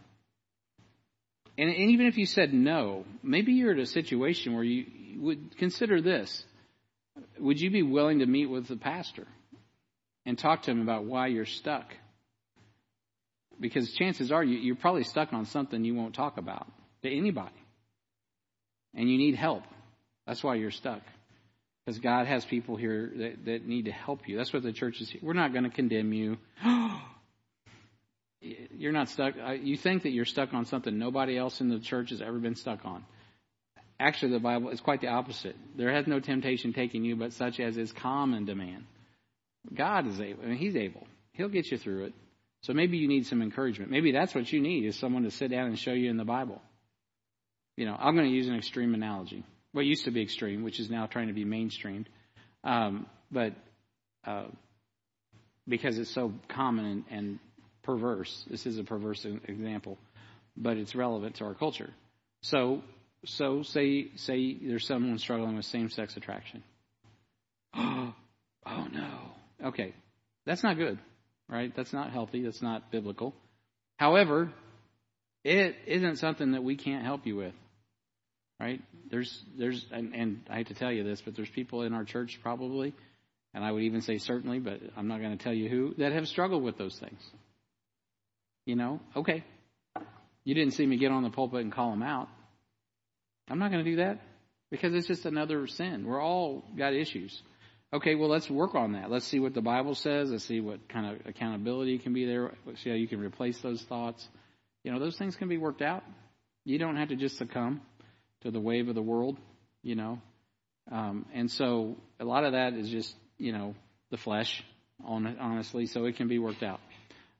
and, and even if you said no, maybe you're in a situation where you would consider this would you be willing to meet with the pastor and talk to him about why you're stuck? Because chances are you, are probably stuck on something you won't talk about to anybody. And you need help. That's why you're stuck. Because God has people here that, that need to help you. That's what the church is. Here. We're not going to condemn you. [GASPS] [GASPS] you're not stuck. You think that you're stuck on something nobody else in the church has ever been stuck on. Actually, the Bible is quite the opposite. There has no temptation taking you, but such as is common to man. God is able. I mean, He's able. He'll get you through it. So maybe you need some encouragement. Maybe that's what you need is someone to sit down and show you in the Bible. You know, I'm going to use an extreme analogy. What used to be extreme, which is now trying to be mainstreamed, um, but uh, because it's so common and, and perverse. This is a perverse example, but it's relevant to our culture. So so say say there's someone struggling with same-sex attraction. Oh, [GASPS] oh no. Okay, that's not good, right? That's not healthy. That's not biblical. However, it isn't something that we can't help you with, right? There's there's and, and I hate to tell you this, but there's people in our church probably, and I would even say certainly, but I'm not going to tell you who that have struggled with those things. You know, okay. You didn't see me get on the pulpit and call them out. I'm not going to do that because it's just another sin. We're all got issues. Okay, well, let's work on that. Let's see what the Bible says. Let's see what kind of accountability can be there. Let's see how you can replace those thoughts. You know, those things can be worked out. You don't have to just succumb to the wave of the world, you know. Um, and so a lot of that is just, you know, the flesh, honestly, so it can be worked out.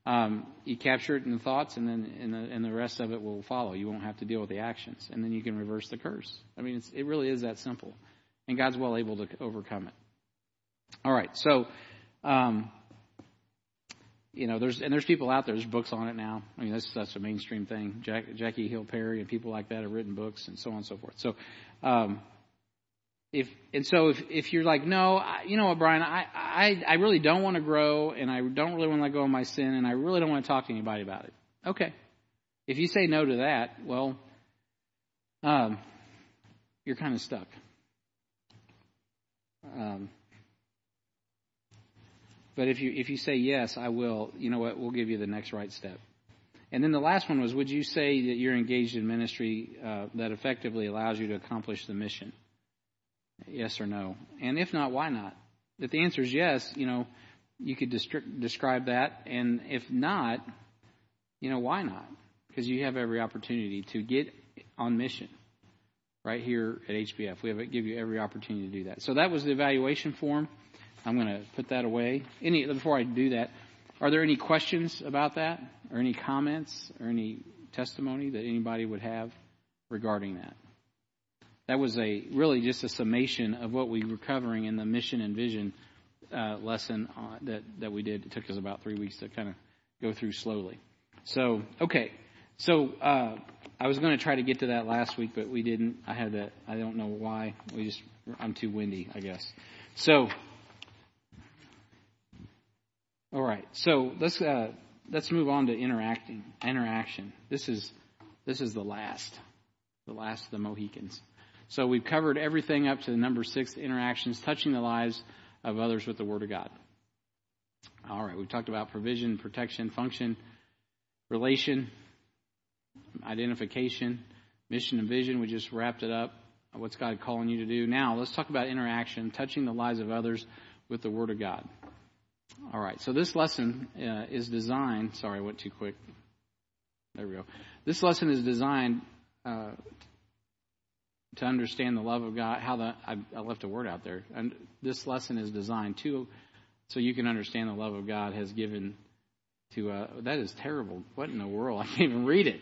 Um, you capture it in the thoughts, and then and the, and the rest of it will follow. You won't have to deal with the actions, and then you can reverse the curse. I mean, it really is that simple, and God's well able to overcome it. All right, so um, you know, there's and there's people out there. There's books on it now. I mean, that's that's a mainstream thing. Jack, Jackie Hill Perry and people like that have written books and so on and so forth. So, um, if and so if if you're like no I, you know what brian i i i really don't want to grow and i don't really want to let go of my sin and i really don't want to talk to anybody about it. Okay. If you say no to that well um you're kind of stuck. Um but if you if you say yes i will you know what we'll give you the next right step. And then the last one was would you say that you're engaged in ministry uh, that effectively allows you to accomplish the mission Yes or no? And if not, why not? If the answer is yes, you know, you could describe that. And if not, you know, why not? Because you have every opportunity to get on mission right here at HBF. We have give you every opportunity to do that. So that was the evaluation form. I'm going to put that away. Any before I do that, are there any questions about that, or any comments, or any testimony that anybody would have regarding that? That was a really just a summation of what we were covering in the mission and vision uh, lesson uh, that that we did. It took us about three weeks to kind of go through slowly. So okay, so uh, I was going to try to get to that last week, but we didn't. I had that. I don't know why. We just I'm too windy, I guess. So all right. So let's uh, let's move on to interacting interaction. This is this is the last the last of the Mohicans. So we've covered everything up to the number six interactions, touching the lives of others with the Word of God. All right, we've talked about provision, protection, function, relation, identification, mission and vision. We just wrapped it up. What's God calling you to do? Now, let's talk about interaction, touching the lives of others with the Word of God. All right, so this lesson uh, is designed. Sorry, I went too quick. There we go. This lesson is designed uh, to understand the love of God. How the I, I left a word out there. And this lesson is designed to, so you can understand the love of God has given to. Uh, that is terrible. What in the world? [LAUGHS] I can't even read it.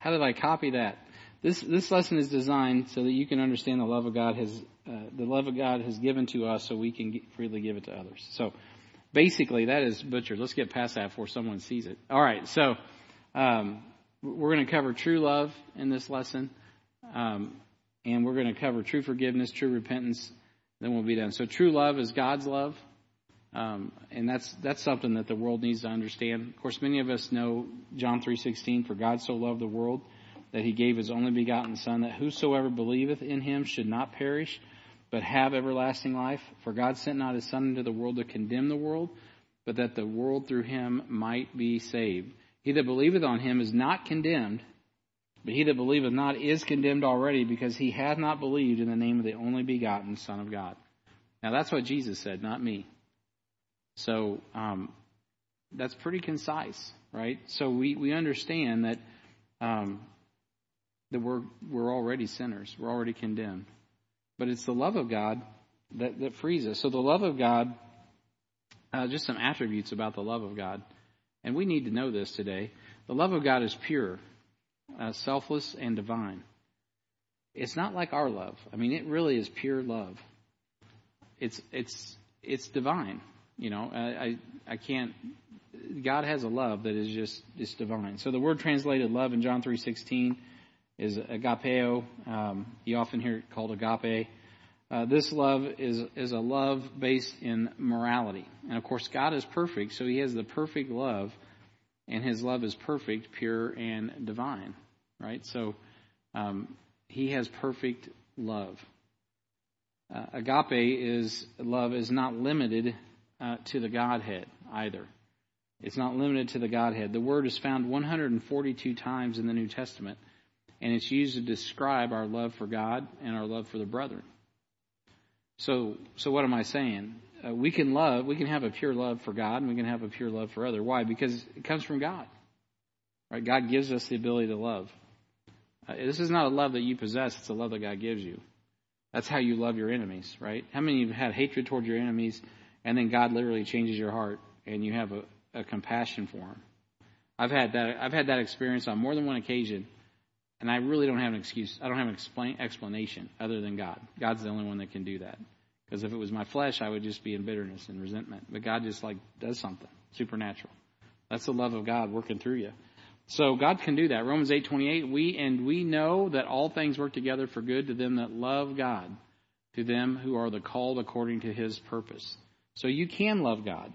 How did I copy that? This this lesson is designed so that you can understand the love of God has uh, the love of God has given to us, so we can get, freely give it to others. So basically, that is butchered. Let's get past that before someone sees it. All right, so um, we're going to cover true love in this lesson. Um, and we're going to cover true forgiveness, true repentance. Then we'll be done. So true love is God's love, um, and that's that's something that the world needs to understand. Of course, many of us know John three sixteen. For God so loved the world that He gave His only begotten Son, that whosoever believeth in Him should not perish, but have everlasting life. For God sent not His Son into the world to condemn the world, but that the world through Him might be saved. He that believeth on Him is not condemned but he that believeth not is condemned already because he hath not believed in the name of the only begotten Son of God. Now that's what Jesus said, not me. So um, that's pretty concise, right? So we, we understand that um, that we're we're already sinners, we're already condemned, but it's the love of God that that frees us. So the love of God, uh, just some attributes about the love of God, and we need to know this today. The love of God is pure uh, selfless and divine. It's not like our love. I mean, it really is pure love. It's it's it's divine. You know, I I, I can't. God has a love that is just is divine. So the word translated love in John three sixteen is agapeo. Um, you often hear it called agape. Uh, this love is is a love based in morality, and of course God is perfect, so He has the perfect love and his love is perfect, pure, and divine. Right? So um, he has perfect love. Uh, agape is love is not limited uh, to the Godhead either. It's not limited to the Godhead. The word is found 142 times in the New Testament, and it's used to describe our love for God and our love for the brethren. So, so what am I saying? Uh, we can love, we can have a pure love for God and we can have a pure love for other. Why? Because it comes from God. Right? God gives us the ability to love. Uh, this is not a love that you possess, it's a love that God gives you. That's how you love your enemies, right? How many of you have had hatred towards your enemies and then God literally changes your heart and you have a, a compassion for them? I've had that I've had that experience on more than one occasion and I really don't have an excuse. I don't have an explain, explanation other than God. God's the only one that can do that. Because if it was my flesh, I would just be in bitterness and resentment. But God just like does something supernatural. That's the love of God working through you. So God can do that. Romans 8:28 we and we know that all things work together for good to them that love God, to them who are the called according to his purpose. So you can love God.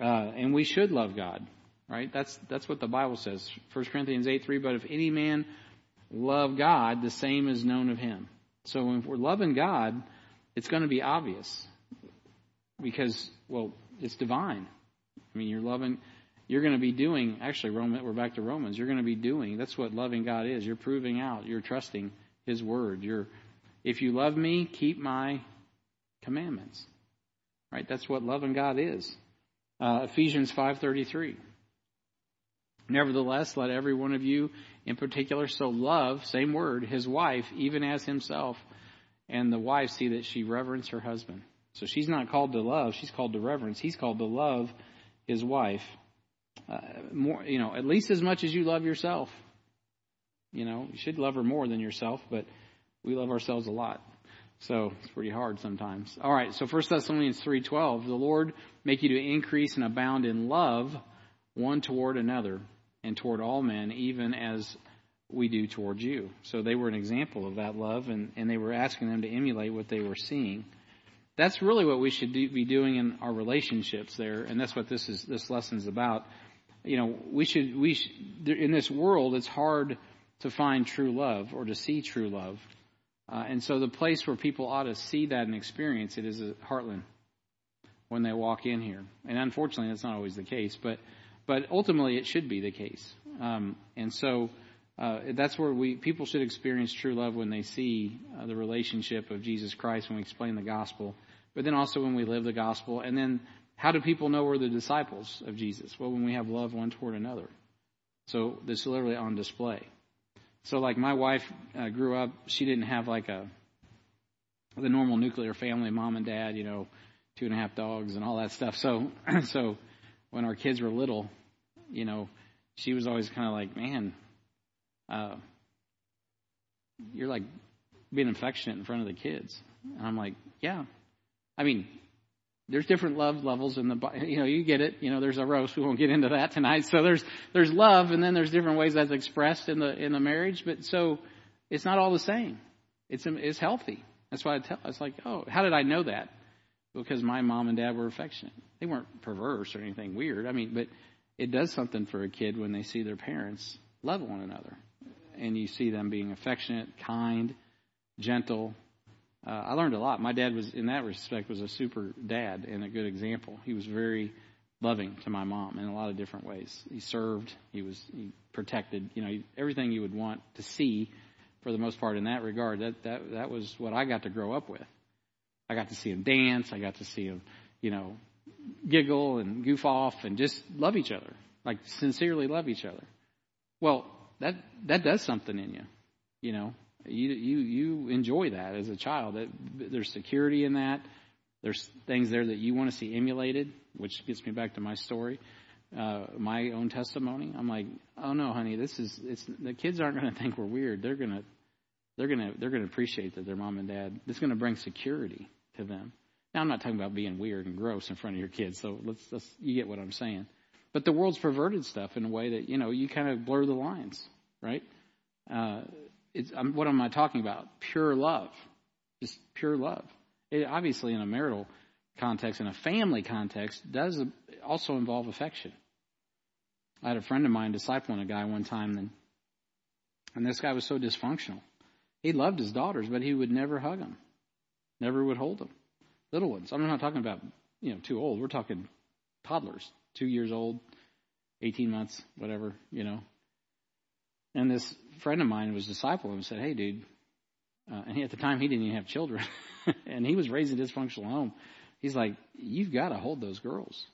Uh, and we should love God, right? That's that's what the Bible says. 1 Corinthians 8:3 but if any man love God, the same is known of him. So when we're loving God, it's going to be obvious because, well, it's divine. I mean, you're loving, you're going to be doing, actually, Roman, we're back to Romans. You're going to be doing, that's what loving God is. You're proving out, you're trusting His word. You're, if you love me, keep my commandments. Right? That's what loving God is. Uh, Ephesians 5.33. Nevertheless, let every one of you in particular so love, same word, his wife, even as himself, and the wife see that she reverence her husband. So she's not called to love, she's called to reverence. He's called to love his wife. Uh, more, you know, at least as much as you love yourself. You know, you should love her more than yourself, but we love ourselves a lot. So it's pretty hard sometimes. All right, so 1 Thessalonians 3:12, the Lord make you to increase and abound in love one toward another and toward all men, even as we do towards you. So they were an example of that love, and, and they were asking them to emulate what they were seeing. That's really what we should do, be doing in our relationships there, and that's what this is. This lesson is about. You know, we should we in this world, it's hard to find true love or to see true love, uh, and so the place where people ought to see that and experience it is Heartland when they walk in here. And unfortunately, that's not always the case, but but ultimately, it should be the case. Um, and so uh, that's where we people should experience true love when they see uh, the relationship of Jesus Christ when we explain the gospel, but then also when we live the gospel. And then how do people know we're the disciples of Jesus? Well, when we have love one toward another. So this is literally on display. So like my wife uh, grew up, she didn't have like a the normal nuclear family, mom and dad, you know, two and a half dogs and all that stuff. So [CLEARS THROAT] so when our kids were little, you know, she was always kind of like, man, uh, you're like being affectionate in front of the kids. And I'm like, yeah. I mean, there's different love levels in the you know you get it. You know there's a roast. We won't get into that tonight. So there's there's love and then there's different ways that's expressed in the in the marriage. But so it's not all the same. It's it's healthy. That's why I tell it's like oh how did I know that? Because my mom and dad were affectionate. They weren't perverse or anything weird. I mean but it does something for a kid when they see their parents love one another and you see them being affectionate, kind, gentle. Uh, I learned a lot. My dad was, in that respect, was a super dad and a good example. He was very loving to my mom in a lot of different ways. He served, he was he protected, you know, everything you would want to see for the most part in that regard. That that that was what I got to grow up with. I got to see him dance. I got to see him, you know, giggle and goof off and just love each other, like sincerely love each other. Well, that that does something in you. You know, you you you enjoy that as a child. That, there's security in that. There's things there that you want to see emulated, which gets me back to my story, uh, my own testimony. I'm like, oh no, honey, this is it's the kids aren't going to think we're weird. They're gonna they're gonna they're gonna appreciate that their mom and dad. It's going to bring security to them. Now I'm not talking about being weird and gross in front of your kids. So let's, let's you get what I'm saying. But the world's perverted stuff in a way that, you know, you kind of blur the lines, right? Uh, it's, um, what am I talking about? Pure love. Just pure love. It, obviously, in a marital context, in a family context, does also involve affection. I had a friend of mine discipling a guy one time, and, and this guy was so dysfunctional. He loved his daughters, but he would never hug them, never would hold them. Little ones. I'm not talking about, you know, too old. We're talking toddlers two years old, 18 months, whatever, you know. And this friend of mine was disciple and said, Hey, dude, uh, and he, at the time he didn't even have children, [LAUGHS] and he was raised in a dysfunctional home. He's like, You've got to hold those girls.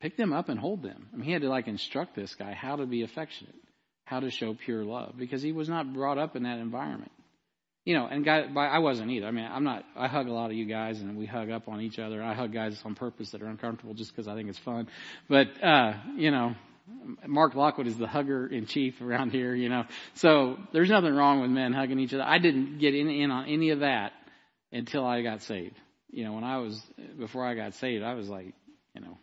Pick them up and hold them. I mean, he had to like instruct this guy how to be affectionate, how to show pure love, because he was not brought up in that environment you know, and guy, I wasn't either. I mean, I'm not. I hug a lot of you guys, and we hug up on each other. I hug guys on purpose that are uncomfortable just because I think it's fun. But uh, you know, Mark Lockwood is the hugger in chief around here. You know, so there's nothing wrong with men hugging each other. I didn't get in, in on any of that until I got saved. You know, when I was before I got saved, I was like, you know,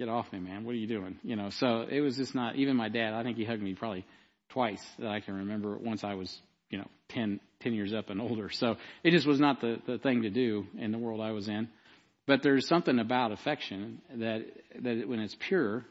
get off me, man. What are you doing? You know, so it was just not. Even my dad, I think he hugged me probably twice that I can remember. Once I was you know, 10, 10 years up and older. So it just was not the, the thing to do in the world I was in. But there's something about affection that, that when it's pure,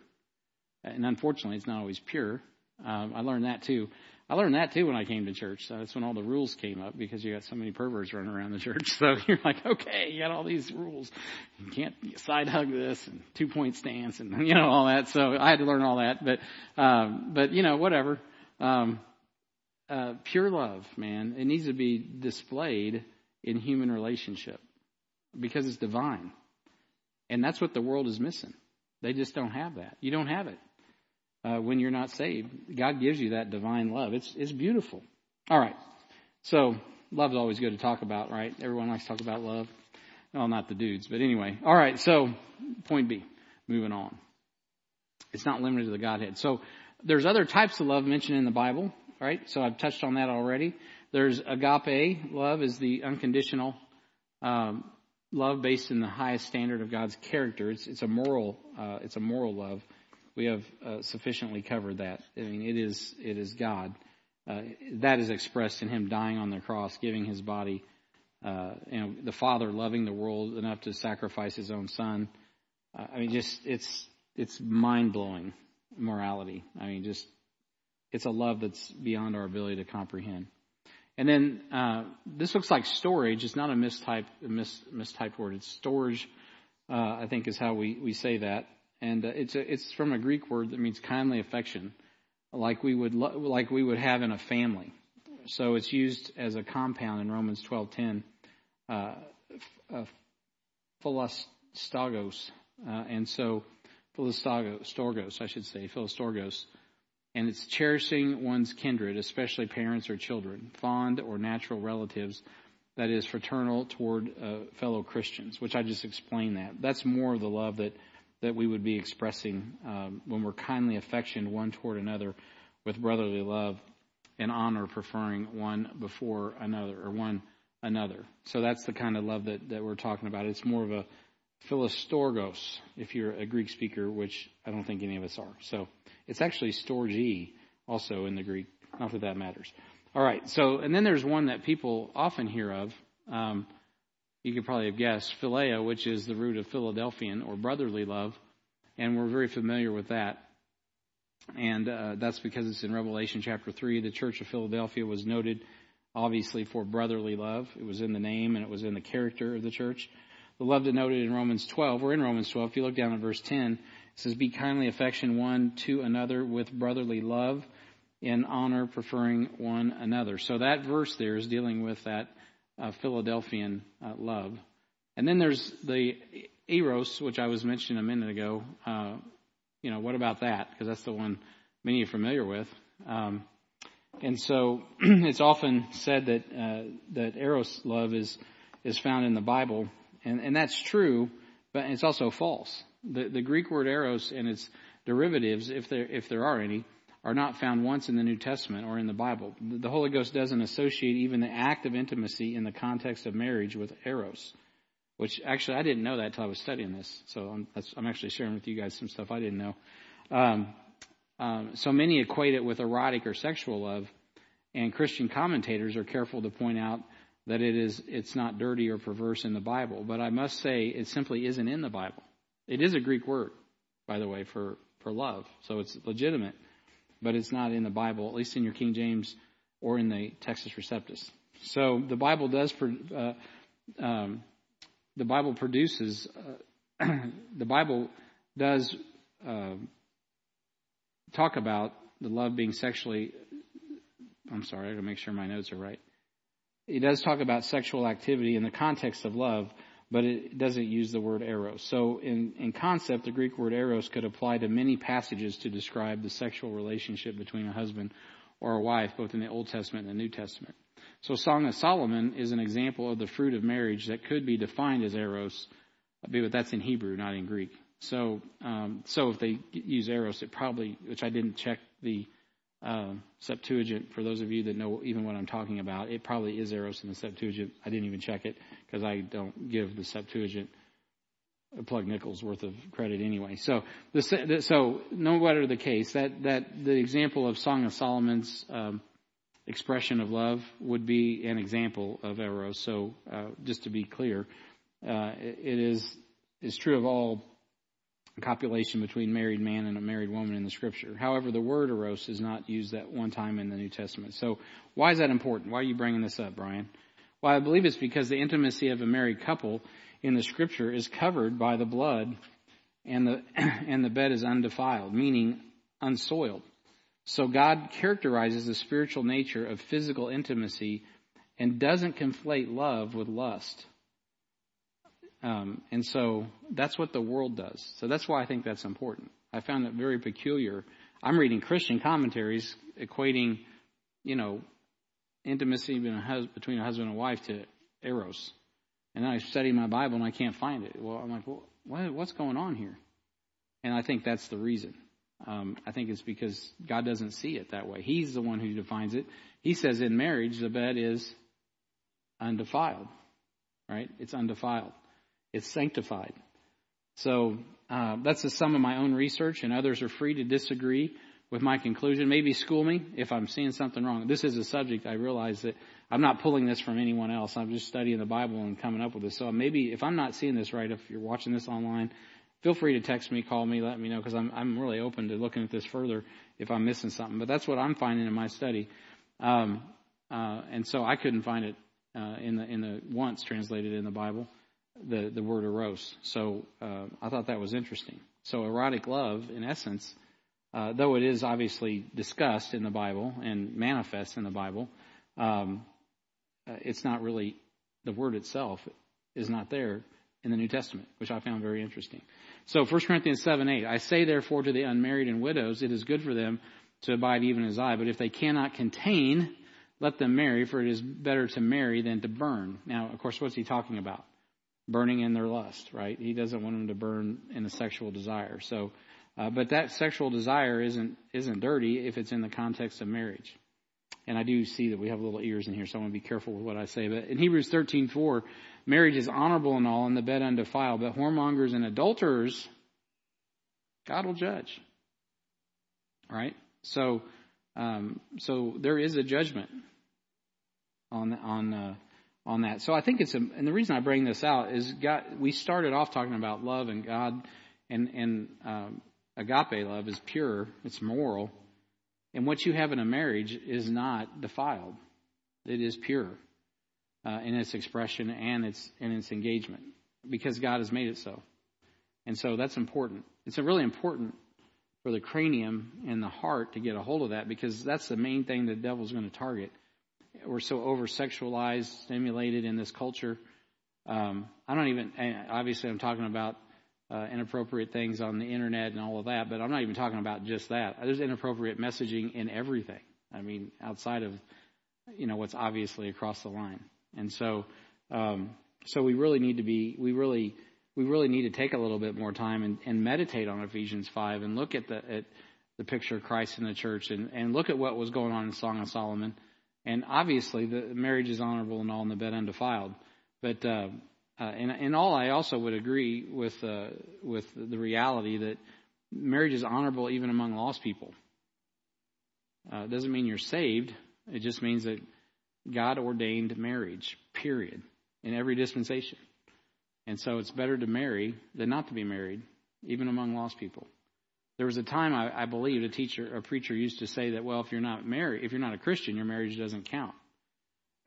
and unfortunately it's not always pure. Um, I learned that too. I learned that too when I came to church. So that's when all the rules came up because you got so many perverts running around the church. [LAUGHS] So you're like, okay, you got all these rules. You can't side hug this and two point stance and [LAUGHS] you know all that. So I had to learn all that. But um, but you know whatever. Um, uh, pure love, man, it needs to be displayed in human relationship because it's divine. And that's what the world is missing. They just don't have that. You don't have it uh, when you're not saved. God gives you that divine love. It's it's beautiful. All right. So love is always good to talk about, right? Everyone likes to talk about love. Well, not the dudes, but anyway. All right. So point B, moving on. It's not limited to the Godhead. So there's other types of love mentioned in the Bible, right? So I've touched on that already. There's agape love is the unconditional um, love based in the highest standard of God's character. It's, it's a moral, uh, it's a moral love. We have uh, sufficiently covered that. I mean, it is, it is God. Uh, that is expressed in Him dying on the cross, giving His body. Uh, you know, the Father loving the world enough to sacrifice His own Son. I mean, just it's it's mind blowing morality. I mean, just it's a love that's beyond our ability to comprehend. And then uh, this looks like storage. It's not a mistyped mis, mistyped word. It's storage. Uh, I think is how we, we say that. And uh, it's a, it's from a Greek word that means kindly affection, like we would lo- like we would have in a family. So it's used as a compound in Romans twelve ten. Uh, uh, uh, and so philostogos, I should say, philostorgos and it's cherishing one's kindred, especially parents or children, fond or natural relatives, that is fraternal toward uh, fellow Christians, which I just explained that. That's more of the love that, that we would be expressing um, when we're kindly affectioned one toward another with brotherly love and honor, preferring one before another or one another. So that's the kind of love that, that we're talking about. It's more of a philostorgos, if you're a Greek speaker, which I don't think any of us are. So it's actually storge also in the Greek. Not that that matters. All right. So, and then there's one that people often hear of. Um, you could probably have guessed phileo, which is the root of Philadelphian or brotherly love, and we're very familiar with that. And uh, that's because it's in Revelation chapter three. The Church of Philadelphia was noted, obviously, for brotherly love. It was in the name and it was in the character of the church. The love denoted in Romans 12. We're in Romans 12. If you look down at verse 10, it says, Be kindly affection one to another with brotherly love, in honor preferring one another. So that verse there is dealing with that uh, Philadelphian uh, love. And then there's the eros, which I was mentioning a minute ago. Uh, you know, what about that? Because that's the one many are familiar with. Um, and so [CLEARS THROAT] it's often said that uh, that eros love is is found in the Bible, and, and that's true, but it's also false. The, the Greek word eros and its derivatives, if there, if there are any, are not found once in the New Testament or in the Bible. The Holy Ghost doesn't associate even the act of intimacy in the context of marriage with eros, which actually I didn't know that until I was studying this. So I'm, I'm, actually sharing with you guys some stuff I didn't know. Um, um, so many equate it with erotic or sexual love, and Christian commentators are careful to point out that it is it's not dirty or perverse in the Bible. But I must say it simply isn't in the Bible. It is a Greek word, by the way, for, for love. So it's legitimate, but it's not in the Bible, at least in your King James or in the Textus Receptus. So the Bible does, uh, um, the Bible produces, uh, [CLEARS THROAT] the Bible does uh, talk about the love being sexually. I'm sorry, I gotta make sure my notes are right. It does talk about sexual activity in the context of love, but it doesn't use the word eros. So in, in concept, the Greek word eros could apply to many passages to describe the sexual relationship between a husband or a wife, both in the Old Testament and the New Testament. So Song of Solomon is an example of the fruit of marriage that could be defined as eros, but that's in Hebrew, not in Greek. So, um, so if they use eros, it probably, which I didn't check the uh, Septuagint, for those of you that know even what I'm talking about, it probably is Eros in the Septuagint. I didn't even check it because I don't give the Septuagint a plug nickels worth of credit anyway. So, the, so no matter the case, that that the example of Song of Solomon's um, expression of love would be an example of Eros. So, uh, just to be clear, uh, it, it is is true of all copulation between married man and a married woman in the scripture. However, the word eros is not used that one time in the New Testament. So why is that important? Why are you bringing this up, Brian? Well, I believe it's because the intimacy of a married couple in the scripture is covered by the blood and the, [CLEARS THROAT] and the bed is undefiled, meaning unsoiled. So God characterizes the spiritual nature of physical intimacy and doesn't conflate love with lust. Um, and so that's what the world does. So that's why I think that's important. I found it very peculiar. I'm reading Christian commentaries equating, you know, intimacy between a husband and wife to eros. And then I study my Bible and I can't find it. Well, I'm like, well, what, what's going on here? And I think that's the reason. Um, I think it's because God doesn't see it that way. He's the one who defines it. He says in marriage, the bed is undefiled, right? It's undefiled. It's sanctified. So uh, that's the sum of my own research, and others are free to disagree with my conclusion. Maybe school me if I'm seeing something wrong. This is a subject I realize that I'm not pulling this from anyone else. I'm just studying the Bible and coming up with this. So maybe if I'm not seeing this right, if you're watching this online, feel free to text me, call me, let me know because I'm I'm really open to looking at this further if I'm missing something. But that's what I'm finding in my study, um, uh, and so I couldn't find it uh, in the in the once translated in the Bible the, the word eros. So uh, I thought that was interesting. So erotic love, in essence, uh, though it is obviously discussed in the Bible and manifests in the Bible, um, uh, it's not really the word itself is not there in the New Testament, which I found very interesting. So 1 Corinthians 7 8, I say therefore to the unmarried and widows, it is good for them to abide even as I, but if they cannot contain, let them marry, for it is better to marry than to burn. Now, of course, what's he talking about? Burning in their lust, right? He doesn't want them to burn in a sexual desire. So, uh, but that sexual desire isn't isn't dirty if it's in the context of marriage. And I do see that we have little ears in here, so I want to be careful with what I say. But in Hebrews thirteen four, marriage is honorable and all, and the bed undefiled. But whoremongers and adulterers, God will judge. All right. So, um, so there is a judgment on on. Uh, on that. So I think it's a, and the reason I bring this out is God, we started off talking about love and God and, and, um, agape love is pure, it's moral. And what you have in a marriage is not defiled. It is pure, uh, in its expression and its, in its engagement because God has made it so. And so that's important. It's really important for the cranium and the heart to get a hold of that because that's the main thing the devil's going to target we're so over sexualized, stimulated in this culture. Um, I don't even, obviously, I'm talking about uh, inappropriate things on the internet and all of that, but I'm not even talking about just that. There's inappropriate messaging in everything. I mean, outside of, you know, what's obviously across the line. And so, um, so we really need to be, we really, we really need to take a little bit more time and, and meditate on Ephesians 5 and look at the, at the picture of Christ in the church and, and look at what was going on in Song of Solomon and obviously, the marriage is honorable and all, and the bed undefiled. But uh, uh, in, in all, I also would agree with uh, with the reality that marriage is honorable even among lost people. Uh, it doesn't mean you're saved. It just means that God ordained marriage. Period. In every dispensation. And so it's better to marry than not to be married, even among lost people. There was a time I, I believe a teacher, a preacher used to say that, well, if you're not married, if you're not a Christian, your marriage doesn't count.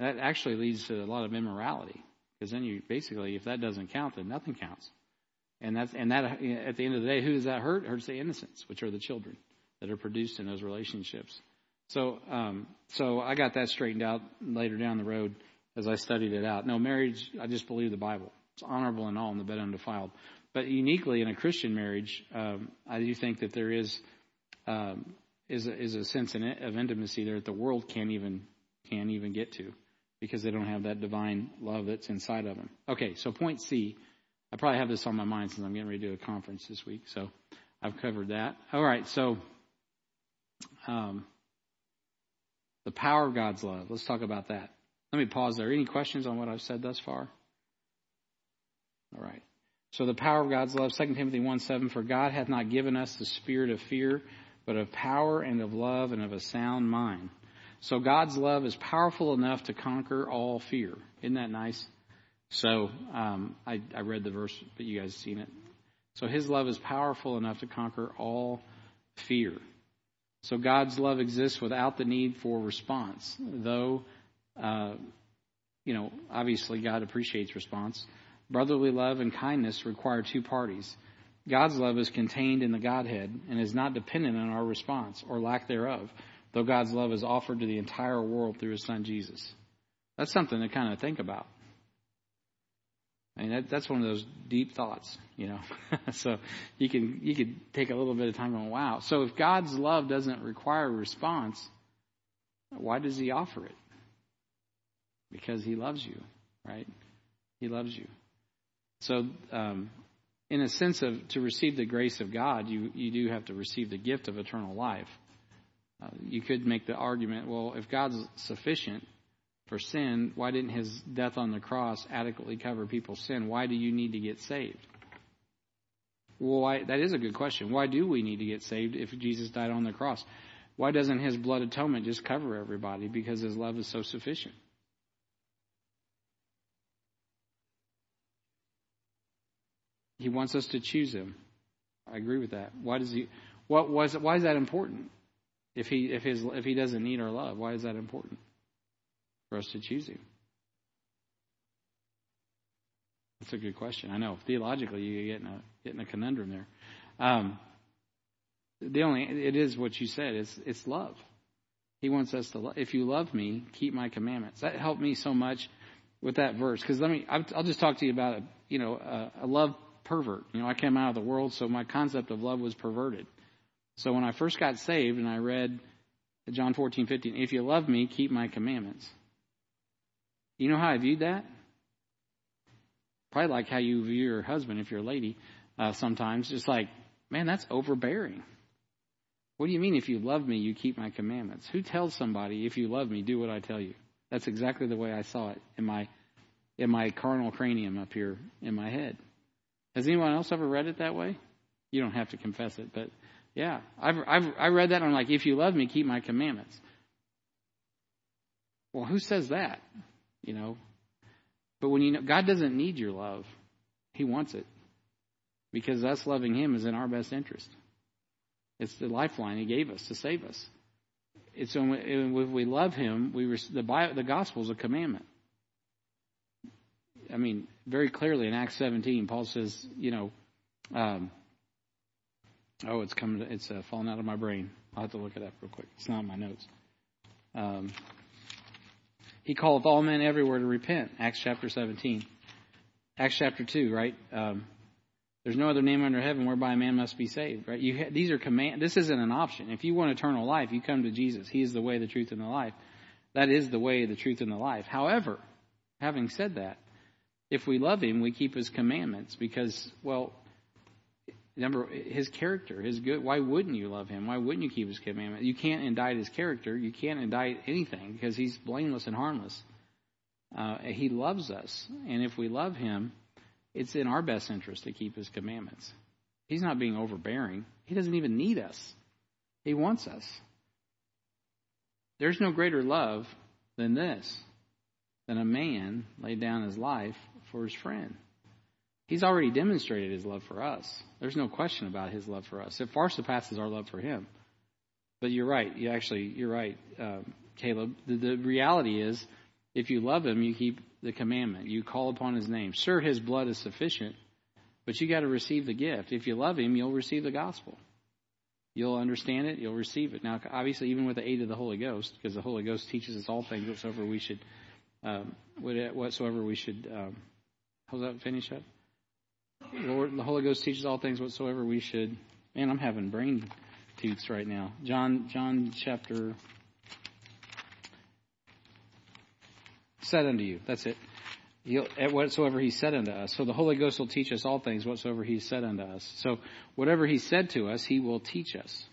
That actually leads to a lot of immorality because then you basically, if that doesn't count, then nothing counts. And that's and that at the end of the day, who does that hurt? It hurts the innocents, which are the children that are produced in those relationships. So, um, so I got that straightened out later down the road as I studied it out. No, marriage, I just believe the Bible. It's honorable in all, and the bed undefiled. But uniquely in a Christian marriage, um, I do think that there is um, is a, is a sense of intimacy there that the world can't even can't even get to because they don't have that divine love that's inside of them. Okay, so point C. I probably have this on my mind since I'm getting ready to do a conference this week, so I've covered that. All right, so um, the power of God's love. Let's talk about that. Let me pause there. Any questions on what I've said thus far? All right. So the power of God's love, 2 Timothy 1 7, for God hath not given us the spirit of fear, but of power and of love and of a sound mind. So God's love is powerful enough to conquer all fear. Isn't that nice? So um, I, I read the verse, but you guys seen it. So His love is powerful enough to conquer all fear. So God's love exists without the need for response, though, uh, you know, obviously God appreciates response. Brotherly love and kindness require two parties. God's love is contained in the Godhead and is not dependent on our response or lack thereof, though God's love is offered to the entire world through his son Jesus. That's something to kind of think about. I mean, that, that's one of those deep thoughts, you know. [LAUGHS] so you can you could take a little bit of time going, wow. So if God's love doesn't require a response, why does He offer it? Because He loves you, right? He loves you. So, um, in a sense of to receive the grace of God, you, you do have to receive the gift of eternal life. Uh, you could make the argument, well, if God's sufficient for sin, why didn't his death on the cross adequately cover people's sin? Why do you need to get saved? Well, why, that is a good question. Why do we need to get saved if Jesus died on the cross? Why doesn't his blood atonement just cover everybody? Because his love is so sufficient. He wants us to choose him. I agree with that. Why does he what was why is that important? If he if his if he doesn't need our love, why is that important? For us to choose him. That's a good question. I know theologically you get in a get in a conundrum there. Um, the only it is what you said. It's it's love. He wants us to. Love. If you love me, keep my commandments. That helped me so much with that verse. Because let me. I'll just talk to you about you know a, a love pervert. You know, I came out of the world, so my concept of love was perverted. So when I first got saved and I read John 14, 15, if you love me, keep my commandments. You know how I viewed that? Probably like how you view your husband if you're a lady uh, sometimes. Just like, man, that's overbearing. What do you mean if you love me, you keep my commandments? Who tells somebody if you love me, do what I tell you? That's exactly the way I saw it in my in my carnal cranium up here in my head. Has anyone else ever read it that way? You don't have to confess it, but yeah, I've, I've I read that and I'm like, if you love me, keep my commandments. Well, who says that? You know, but when you know God doesn't need your love, He wants it because us loving Him is in our best interest. It's the lifeline He gave us to save us. It's when we, if we love Him, we the the gospel is a commandment. I mean, very clearly in Acts 17, Paul says, you know, um, oh, it's coming, it's uh, falling out of my brain. I'll have to look it up real quick. It's not in my notes. Um, he calleth all men everywhere to repent. Acts chapter 17. Acts chapter 2, right? Um, there's no other name under heaven whereby a man must be saved, right? You ha- these are command. This isn't an option. If you want eternal life, you come to Jesus. He is the way, the truth, and the life. That is the way, the truth, and the life. However, having said that, if we love him, we keep his commandments because, well, number his character, his good. Why wouldn't you love him? Why wouldn't you keep his commandments? You can't indict his character. You can't indict anything because he's blameless and harmless. Uh, he loves us, and if we love him, it's in our best interest to keep his commandments. He's not being overbearing. He doesn't even need us. He wants us. There's no greater love than this, than a man laid down his life for his friend. He's already demonstrated his love for us. There's no question about his love for us. It far surpasses our love for him. But you're right. You actually, you're right, um, Caleb. The, the reality is, if you love him, you keep the commandment. You call upon his name. Sure, his blood is sufficient, but you got to receive the gift. If you love him, you'll receive the gospel. You'll understand it. You'll receive it. Now, obviously, even with the aid of the Holy Ghost, because the Holy Ghost teaches us all things whatsoever we should, um, whatsoever we should um, How's that finish up? Lord, the Holy Ghost teaches all things whatsoever we should. Man, I'm having brain toots right now. John, John chapter said unto you. That's it. He'll, whatsoever he said unto us. So the Holy Ghost will teach us all things whatsoever he said unto us. So whatever he said to us, he will teach us.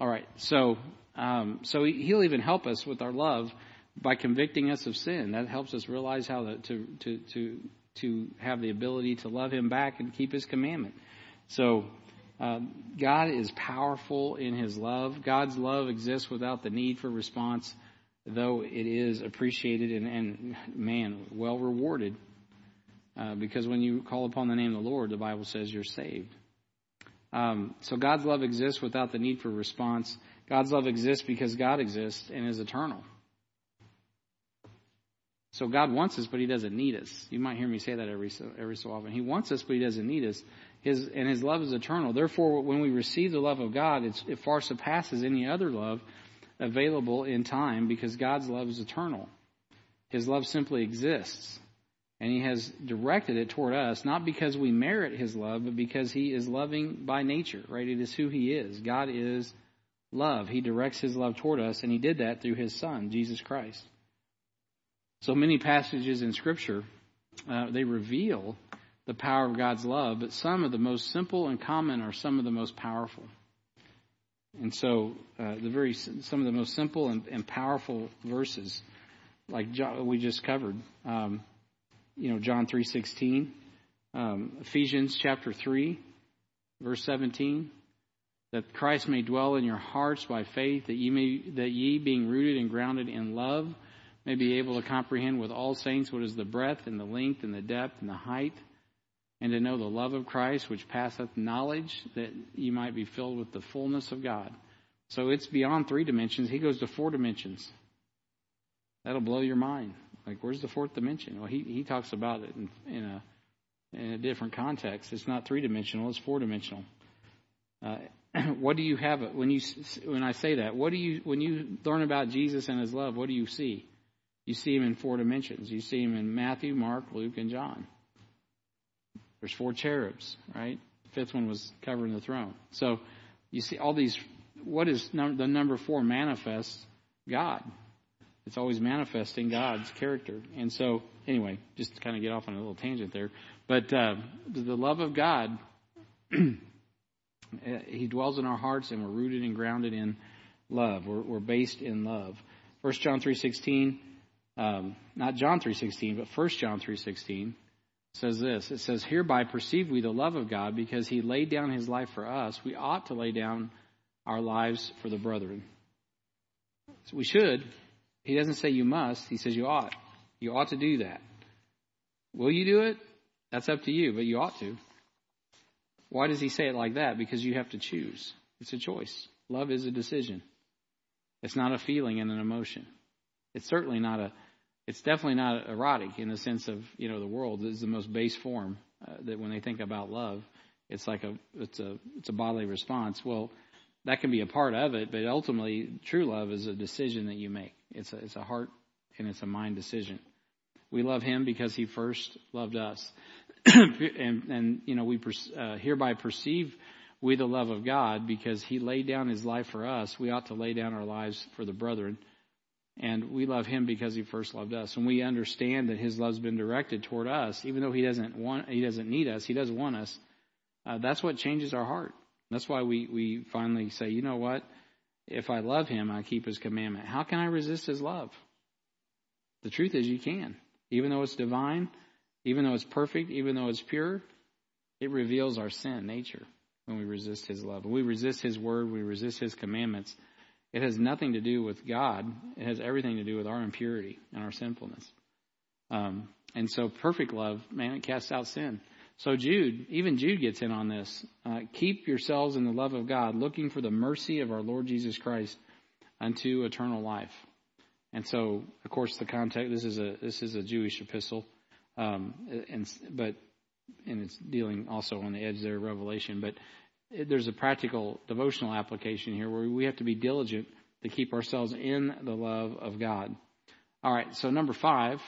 All right. So, um, so he'll even help us with our love by convicting us of sin. That helps us realize how to, to, to, to to have the ability to love Him back and keep His commandment. So, uh, God is powerful in His love. God's love exists without the need for response, though it is appreciated and, and man, well rewarded. Uh, because when you call upon the name of the Lord, the Bible says you're saved. Um, so God's love exists without the need for response. God's love exists because God exists and is eternal. So God wants us, but He doesn't need us. You might hear me say that every so, every so often. He wants us, but He doesn't need us. His and His love is eternal. Therefore, when we receive the love of God, it far surpasses any other love available in time because God's love is eternal. His love simply exists. And He has directed it toward us, not because we merit His love, but because He is loving by nature, right? It is who He is. God is love. He directs His love toward us, and He did that through His Son, Jesus Christ. So many passages in Scripture uh, they reveal the power of God's love, but some of the most simple and common are some of the most powerful. And so, uh, the very some of the most simple and, and powerful verses, like John, we just covered, um, you know, John three sixteen, um, Ephesians chapter three, verse seventeen, that Christ may dwell in your hearts by faith, that ye may that ye being rooted and grounded in love may be able to comprehend with all saints what is the breadth and the length and the depth and the height, and to know the love of Christ which passeth knowledge, that you might be filled with the fullness of God. So it's beyond three dimensions. He goes to four dimensions. That'll blow your mind. Like, where's the fourth dimension? Well, he, he talks about it in, in a in a different context. It's not three dimensional; it's four dimensional. Uh, [CLEARS THROAT] what do you have when you when I say that? What do you when you learn about Jesus and His love? What do you see? You see him in four dimensions. You see him in Matthew, Mark, Luke, and John. There's four cherubs, right? The fifth one was covering the throne. So you see all these. What is num- the number four manifest? God. It's always manifesting God's character. And so, anyway, just to kind of get off on a little tangent there, but uh, the love of God, [CLEARS THROAT] He dwells in our hearts, and we're rooted and grounded in love. We're, we're based in love. First John three sixteen um, not John 3.16, but 1 John 3.16 says this. It says, Hereby perceive we the love of God because he laid down his life for us. We ought to lay down our lives for the brethren. So we should. He doesn't say you must. He says you ought. You ought to do that. Will you do it? That's up to you, but you ought to. Why does he say it like that? Because you have to choose. It's a choice. Love is a decision. It's not a feeling and an emotion. It's certainly not a it's definitely not erotic in the sense of you know the world is the most base form uh, that when they think about love, it's like a it's a it's a bodily response. Well, that can be a part of it, but ultimately, true love is a decision that you make. It's a it's a heart and it's a mind decision. We love Him because He first loved us, [CLEARS THROAT] and and you know we uh, hereby perceive we the love of God because He laid down His life for us. We ought to lay down our lives for the brethren. And we love him because he first loved us. And we understand that his love's been directed toward us, even though he doesn't want, he doesn't need us, he doesn't want us. Uh, that's what changes our heart. That's why we, we finally say, you know what? If I love him, I keep his commandment. How can I resist his love? The truth is you can. Even though it's divine, even though it's perfect, even though it's pure, it reveals our sin nature when we resist his love. When we resist his word, we resist his commandments it has nothing to do with God. It has everything to do with our impurity and our sinfulness. Um, and so perfect love, man, it casts out sin. So Jude, even Jude gets in on this. Uh, keep yourselves in the love of God, looking for the mercy of our Lord Jesus Christ unto eternal life. And so, of course, the context. This is a this is a Jewish epistle, um, and but and it's dealing also on the edge there of Revelation. But there's a practical devotional application here where we have to be diligent to keep ourselves in the love of God. All right, so number five.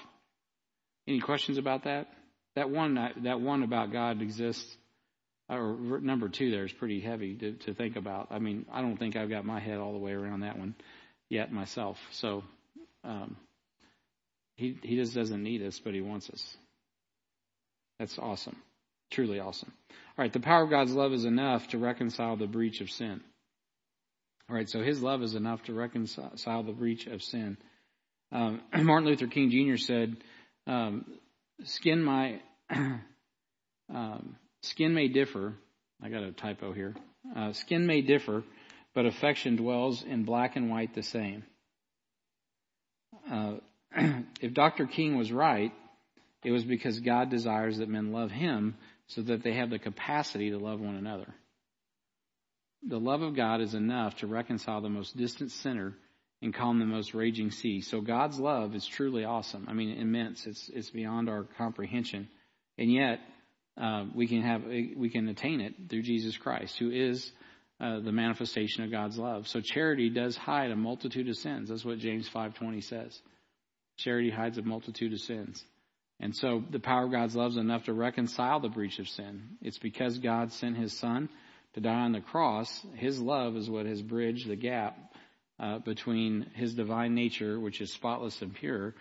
Any questions about that? That one, that one about God exists, or number two there is pretty heavy to, to think about. I mean, I don't think I've got my head all the way around that one yet myself. So, um, he he just doesn't need us, but he wants us. That's awesome, truly awesome. All right, the power of God's love is enough to reconcile the breach of sin. All right, so his love is enough to reconcile the breach of sin. Um, [CLEARS THROAT] Martin Luther King Jr. said, um, "Skin my [CLEARS THROAT] um, skin may differ. I got a typo here. Uh, skin may differ, but affection dwells in black and white the same." Uh, [CLEARS THROAT] if Dr. King was right, it was because God desires that men love Him so that they have the capacity to love one another. The love of God is enough to reconcile the most distant sinner and calm the most raging sea. So God's love is truly awesome. I mean, immense. It's it's beyond our comprehension, and yet uh, we can have we can attain it through Jesus Christ, who is uh, the manifestation of God's love. So charity does hide a multitude of sins. That's what James five twenty says. Charity hides a multitude of sins. And so the power of God's love is enough to reconcile the breach of sin. It's because God sent his son to die on the cross. His love is what has bridged the gap uh, between his divine nature, which is spotless and pure,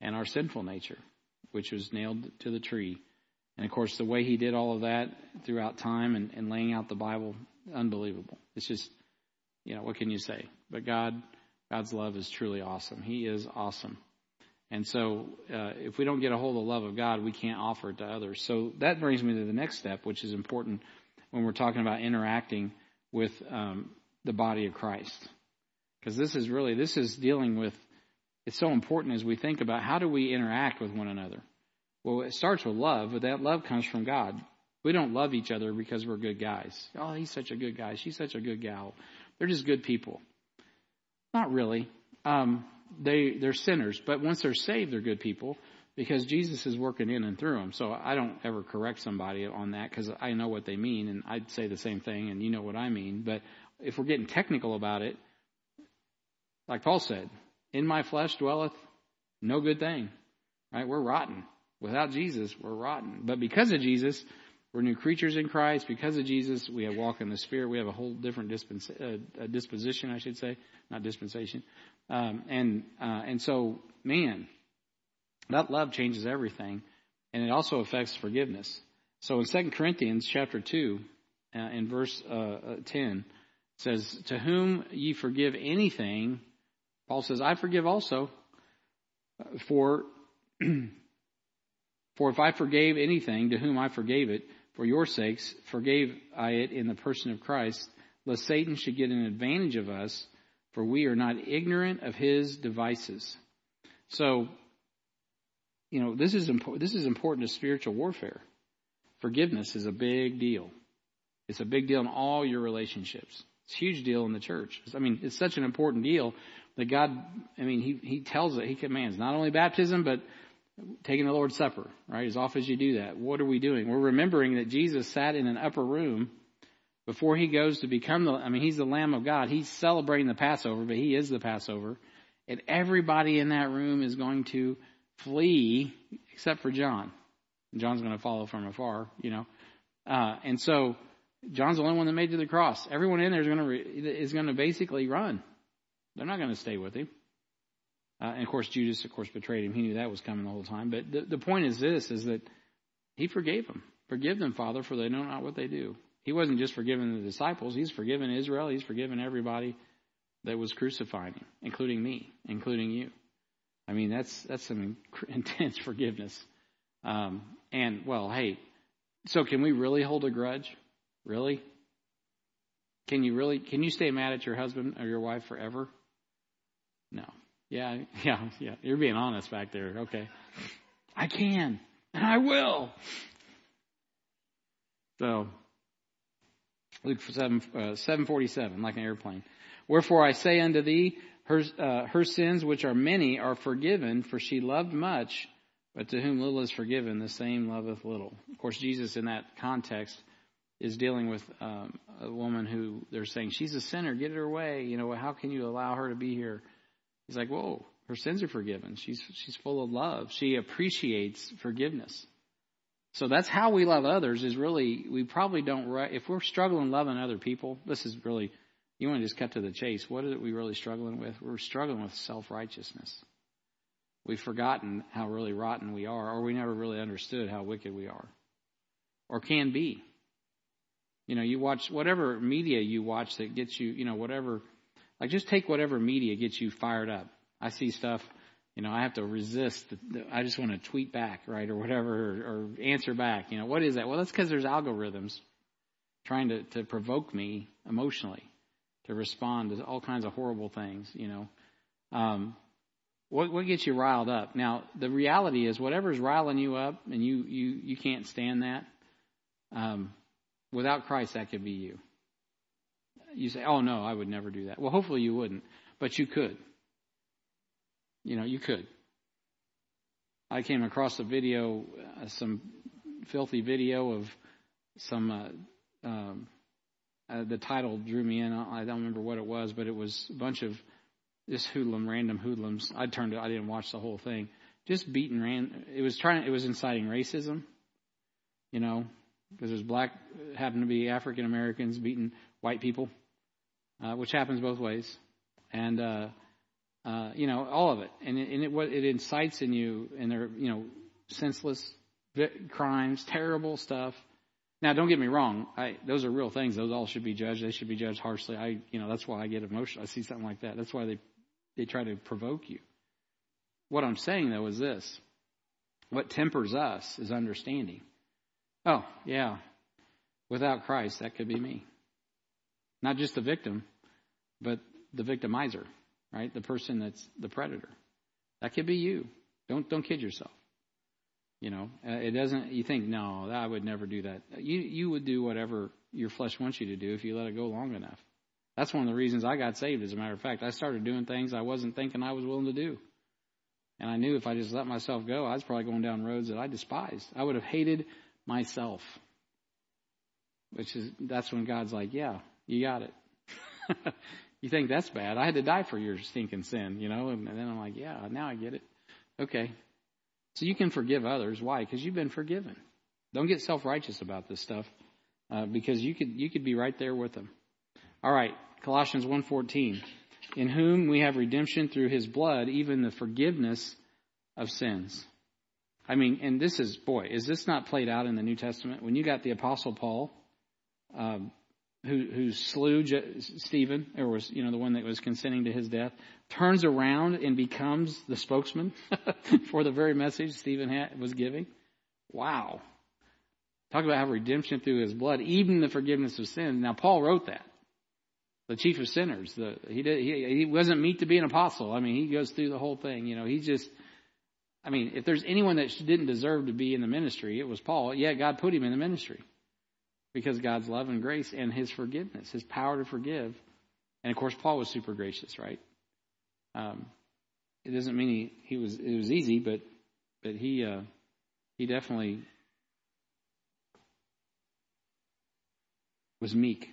and our sinful nature. which was nailed to the tree. And of course, the way he did all of that throughout time and, and laying out the Bible, unbelievable. It's just, you know, what can you say? But God, God's love is truly awesome. He is awesome. And so, uh, if we don't get a hold of the love of God, we can't offer it to others. So that brings me to the next step, which is important when we're talking about interacting with um, the body of Christ. Because this is really, this is dealing with, it's so important as we think about how do we interact with one another. Well, it starts with love, but that love comes from God. We don't love each other because we're good guys. Oh, he's such a good guy. She's such a good gal. They're just good people. Not really. Um, they they're sinners, but once they're saved, they're good people because Jesus is working in and through them. So I don't ever correct somebody on that because I know what they mean, and I'd say the same thing, and you know what I mean. But if we're getting technical about it, like Paul said, "In my flesh dwelleth no good thing." Right? We're rotten. Without Jesus, we're rotten. But because of Jesus, we're new creatures in Christ. Because of Jesus, we have walk in the Spirit. We have a whole different dispens- uh, disposition, I should say, not dispensation. Um, and uh, and so, man, that love changes everything, and it also affects forgiveness. So in Second Corinthians chapter two, uh, in verse uh, uh, ten, says, "To whom ye forgive anything," Paul says, "I forgive also." For [CLEARS THROAT] For if I forgave anything to whom I forgave it, for your sakes, forgave I it in the person of Christ, lest Satan should get an advantage of us, for we are not ignorant of his devices. So, you know, this is important. This is important to spiritual warfare. Forgiveness is a big deal. It's a big deal in all your relationships. It's a huge deal in the church. I mean, it's such an important deal that God, I mean, He, He tells it, He commands not only baptism, but taking the Lord's Supper, right? As often as you do that, what are we doing? We're remembering that Jesus sat in an upper room before he goes to become the, I mean, he's the Lamb of God. He's celebrating the Passover, but he is the Passover. And everybody in that room is going to flee except for John. John's going to follow from afar, you know. Uh, and so John's the only one that made it to the cross. Everyone in there is going to, re, is going to basically run. They're not going to stay with him. Uh, and of course, Judas, of course, betrayed him. He knew that was coming the whole time. But the, the point is this, is that he forgave them. Forgive them, Father, for they know not what they do. He wasn't just forgiving the disciples. He's forgiven Israel. He's forgiven everybody that was crucifying him, including me, including you. I mean, that's, that's some [LAUGHS] intense forgiveness. Um, and, well, hey, so can we really hold a grudge? Really? Can you really, can you stay mad at your husband or your wife forever? No. Yeah, [LAUGHS] yeah, yeah. You're being honest back there. Okay. I can, and I will. So, Luke 7, uh, 747, like an airplane. Wherefore I say unto thee, her, uh, her sins, which are many, are forgiven, for she loved much, but to whom little is forgiven, the same loveth little. Of course, Jesus in that context is dealing with um, a woman who they're saying, she's a sinner, get her away. You know, how can you allow her to be here? He's like, whoa, her sins are forgiven. She's, she's full of love. She appreciates forgiveness. So that's how we love others is really, we probably don't, if we're struggling loving other people, this is really, you want to just cut to the chase. What is it we really struggling with? We're struggling with self-righteousness. We've forgotten how really rotten we are, or we never really understood how wicked we are, or can be. You know, you watch whatever media you watch that gets you, you know, whatever like just take whatever media gets you fired up. I see stuff, you know, I have to resist. I just want to tweet back, right, or whatever, or, or answer back. You know, what is that? Well, that's because there's algorithms trying to, to provoke me emotionally to respond to all kinds of horrible things, you know. Um, what, what gets you riled up? Now, the reality is whatever's riling you up and you, you, you can't stand that, um, without Christ, that could be you you say, oh no, I would never do that. Well, hopefully you wouldn't, but you could. You know, you could. I came across a video, uh, some filthy video of some, uh, um, uh, the title drew me in. I don't remember what it was, but it was a bunch of just hoodlum, random hoodlums. I turned it, I didn't watch the whole thing. Just beating ran, it was trying, it was inciting racism, you know, because there's black, happened to be African Americans beating white people uh, which happens both ways, and uh, uh, you know all of it, and it, and it what it incites in you, and they're you know senseless crimes, terrible stuff. Now, don't get me wrong. I, those are real things. Those all should be judged. They should be judged harshly. I, you know, that's why I get emotional. I see something like that. That's why they, they try to provoke you. What I'm saying though is this. What tempers us is understanding. Oh, yeah. Without Christ, that could be me. Not just the victim, but the victimizer, right? The person that's the predator. That could be you. Don't don't kid yourself. You know, uh, it doesn't. You think, no, I would never do that. You you would do whatever your flesh wants you to do if you let it go long enough. That's one of the reasons I got saved. As a matter of fact, I started doing things I wasn't thinking I was willing to do, and I knew if I just let myself go, I was probably going down roads that I despised. I would have hated myself. Which is that's when God's like, yeah, you got it. [LAUGHS] you think that's bad? I had to die for your stinking sin, you know. And, then I'm like, yeah, now I get it. Okay, so you can forgive others. Why? Because you've been forgiven. Don't get self righteous about this stuff, uh, because you could you could be right there with them. All right, Colossians 1:14, in whom we have redemption through His blood, even the forgiveness of sins. I mean, and this is boy, is this not played out in the New Testament? When you got the Apostle Paul, um, who who slew Stephen, or was you know the one that was consenting to his death, turns around and becomes the spokesman [LAUGHS] for the very message Stephen had, was giving. Wow! Talk about how redemption through his blood, even the forgiveness of sins. Now Paul wrote that. The chief of sinners. The, he did. He, he wasn't meet to be an apostle. I mean, he goes through the whole thing. You know, he just. I mean, if there's anyone that didn't deserve to be in the ministry, it was Paul. Yeah, God put him in the ministry because God's love and grace and his forgiveness, his power to forgive. And of course, Paul was super gracious, right? Um, it doesn't mean he, he was it was easy, but but he uh, he definitely was meek.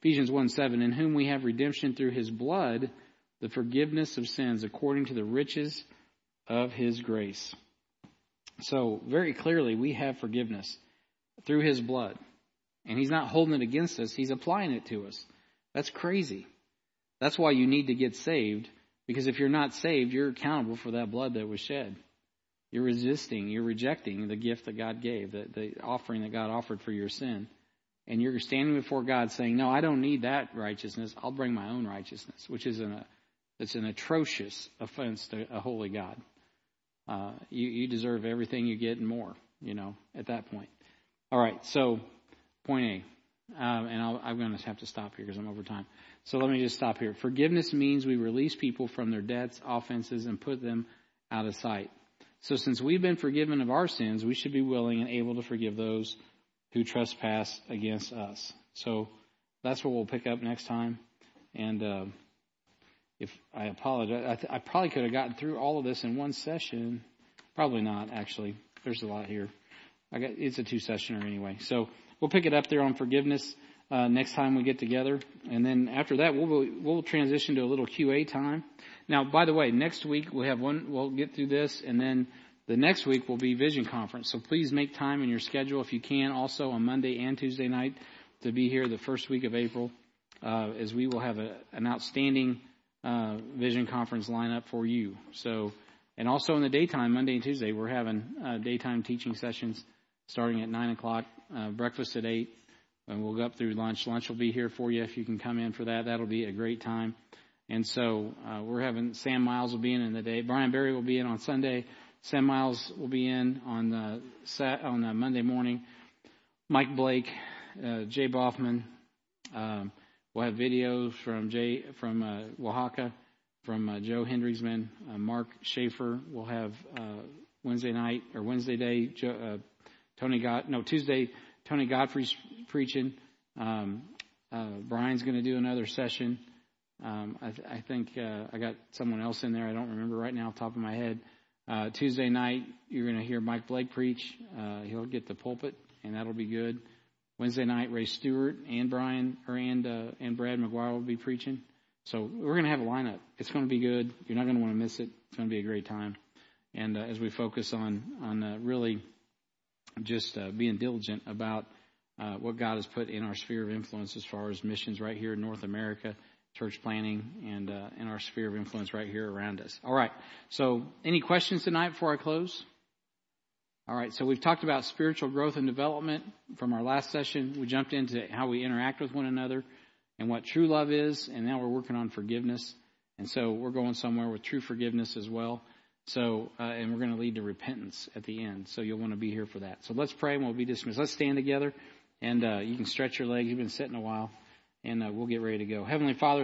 Ephesians 1 7, in whom we have redemption through his blood, the forgiveness of sins according to the riches of his grace. So, very clearly, we have forgiveness through his blood. And he's not holding it against us, he's applying it to us. That's crazy. That's why you need to get saved, because if you're not saved, you're accountable for that blood that was shed. You're resisting, you're rejecting the gift that God gave, the, the offering that God offered for your sin. And you're standing before God saying, No, I don't need that righteousness. I'll bring my own righteousness, which is an, it's an atrocious offense to a holy God. Uh, you, you deserve everything you get and more, you know, at that point. All right, so point A, um, and i am going to have to stop here because I'm over time. So let me just stop here. Forgiveness means we release people from their debts, offenses, and put them out of sight. So since we've been forgiven of our sins, we should be willing and able to forgive those who trespass against us. So that's what we'll pick up next time. And uh, if I apologize, I, th- I probably could have gotten through all of this in one session. Probably not, actually. There's a lot here. I got it's a two sessioner anyway. So we'll pick it up there on forgiveness uh, next time we get together, and then after that we'll we'll transition to a little QA time. Now, by the way, next week we'll have one. We'll get through this, and then the next week will be Vision Conference. So please make time in your schedule if you can. Also on Monday and Tuesday night to be here the first week of April, uh, as we will have a, an outstanding uh, Vision Conference lineup for you. So, and also in the daytime, Monday and Tuesday, we're having uh, daytime teaching sessions starting at nine o'clock uh, breakfast at 8, and we'll go up through lunch. Lunch will be here for you if you can come in for that. That'll be a great time. And so uh, we're having Sam Miles will be in in the day. Brian Berry will be in on Sunday. Sam Miles will be in on the sat, on the Monday morning. Mike Blake, uh, Jay Boffman. Um, we'll have videos from Jay from uh, Oaxaca, from uh, Joe Hendricksman, uh, Mark Schaefer. We'll have uh, Wednesday night or Wednesday day. Joe, uh, Tony God, no Tuesday. Tony Godfrey's preaching. Um, uh, Brian's going to do another session. Um, I, th- I, think uh, I got someone else in there. I don't remember right now, top of my head. Uh, Tuesday night, you're going to hear Mike Blake preach. Uh, he'll get the pulpit, and that'll be good. Wednesday night, Ray Stewart and Brian or and uh, and Brad McGuire will be preaching. So we're going to have a lineup. It's going to be good. You're not going to want to miss it. It's going to be a great time. And uh, as we focus on on really just uh, being diligent about uh, what God has put in our sphere of influence as far as missions right here in North America, church planning, and uh, in our sphere of influence right here around us. All right. So, any questions tonight before I close? All right, so we've talked about spiritual growth and development from our last session. We jumped into how we interact with one another and what true love is, and now we're working on forgiveness. And so we're going somewhere with true forgiveness as well. So, uh, and we're going to lead to repentance at the end. So you'll want to be here for that. So let's pray and we'll be dismissed. Let's stand together and uh, you can stretch your legs. You've been sitting a while and uh, we'll get ready to go. Heavenly Father,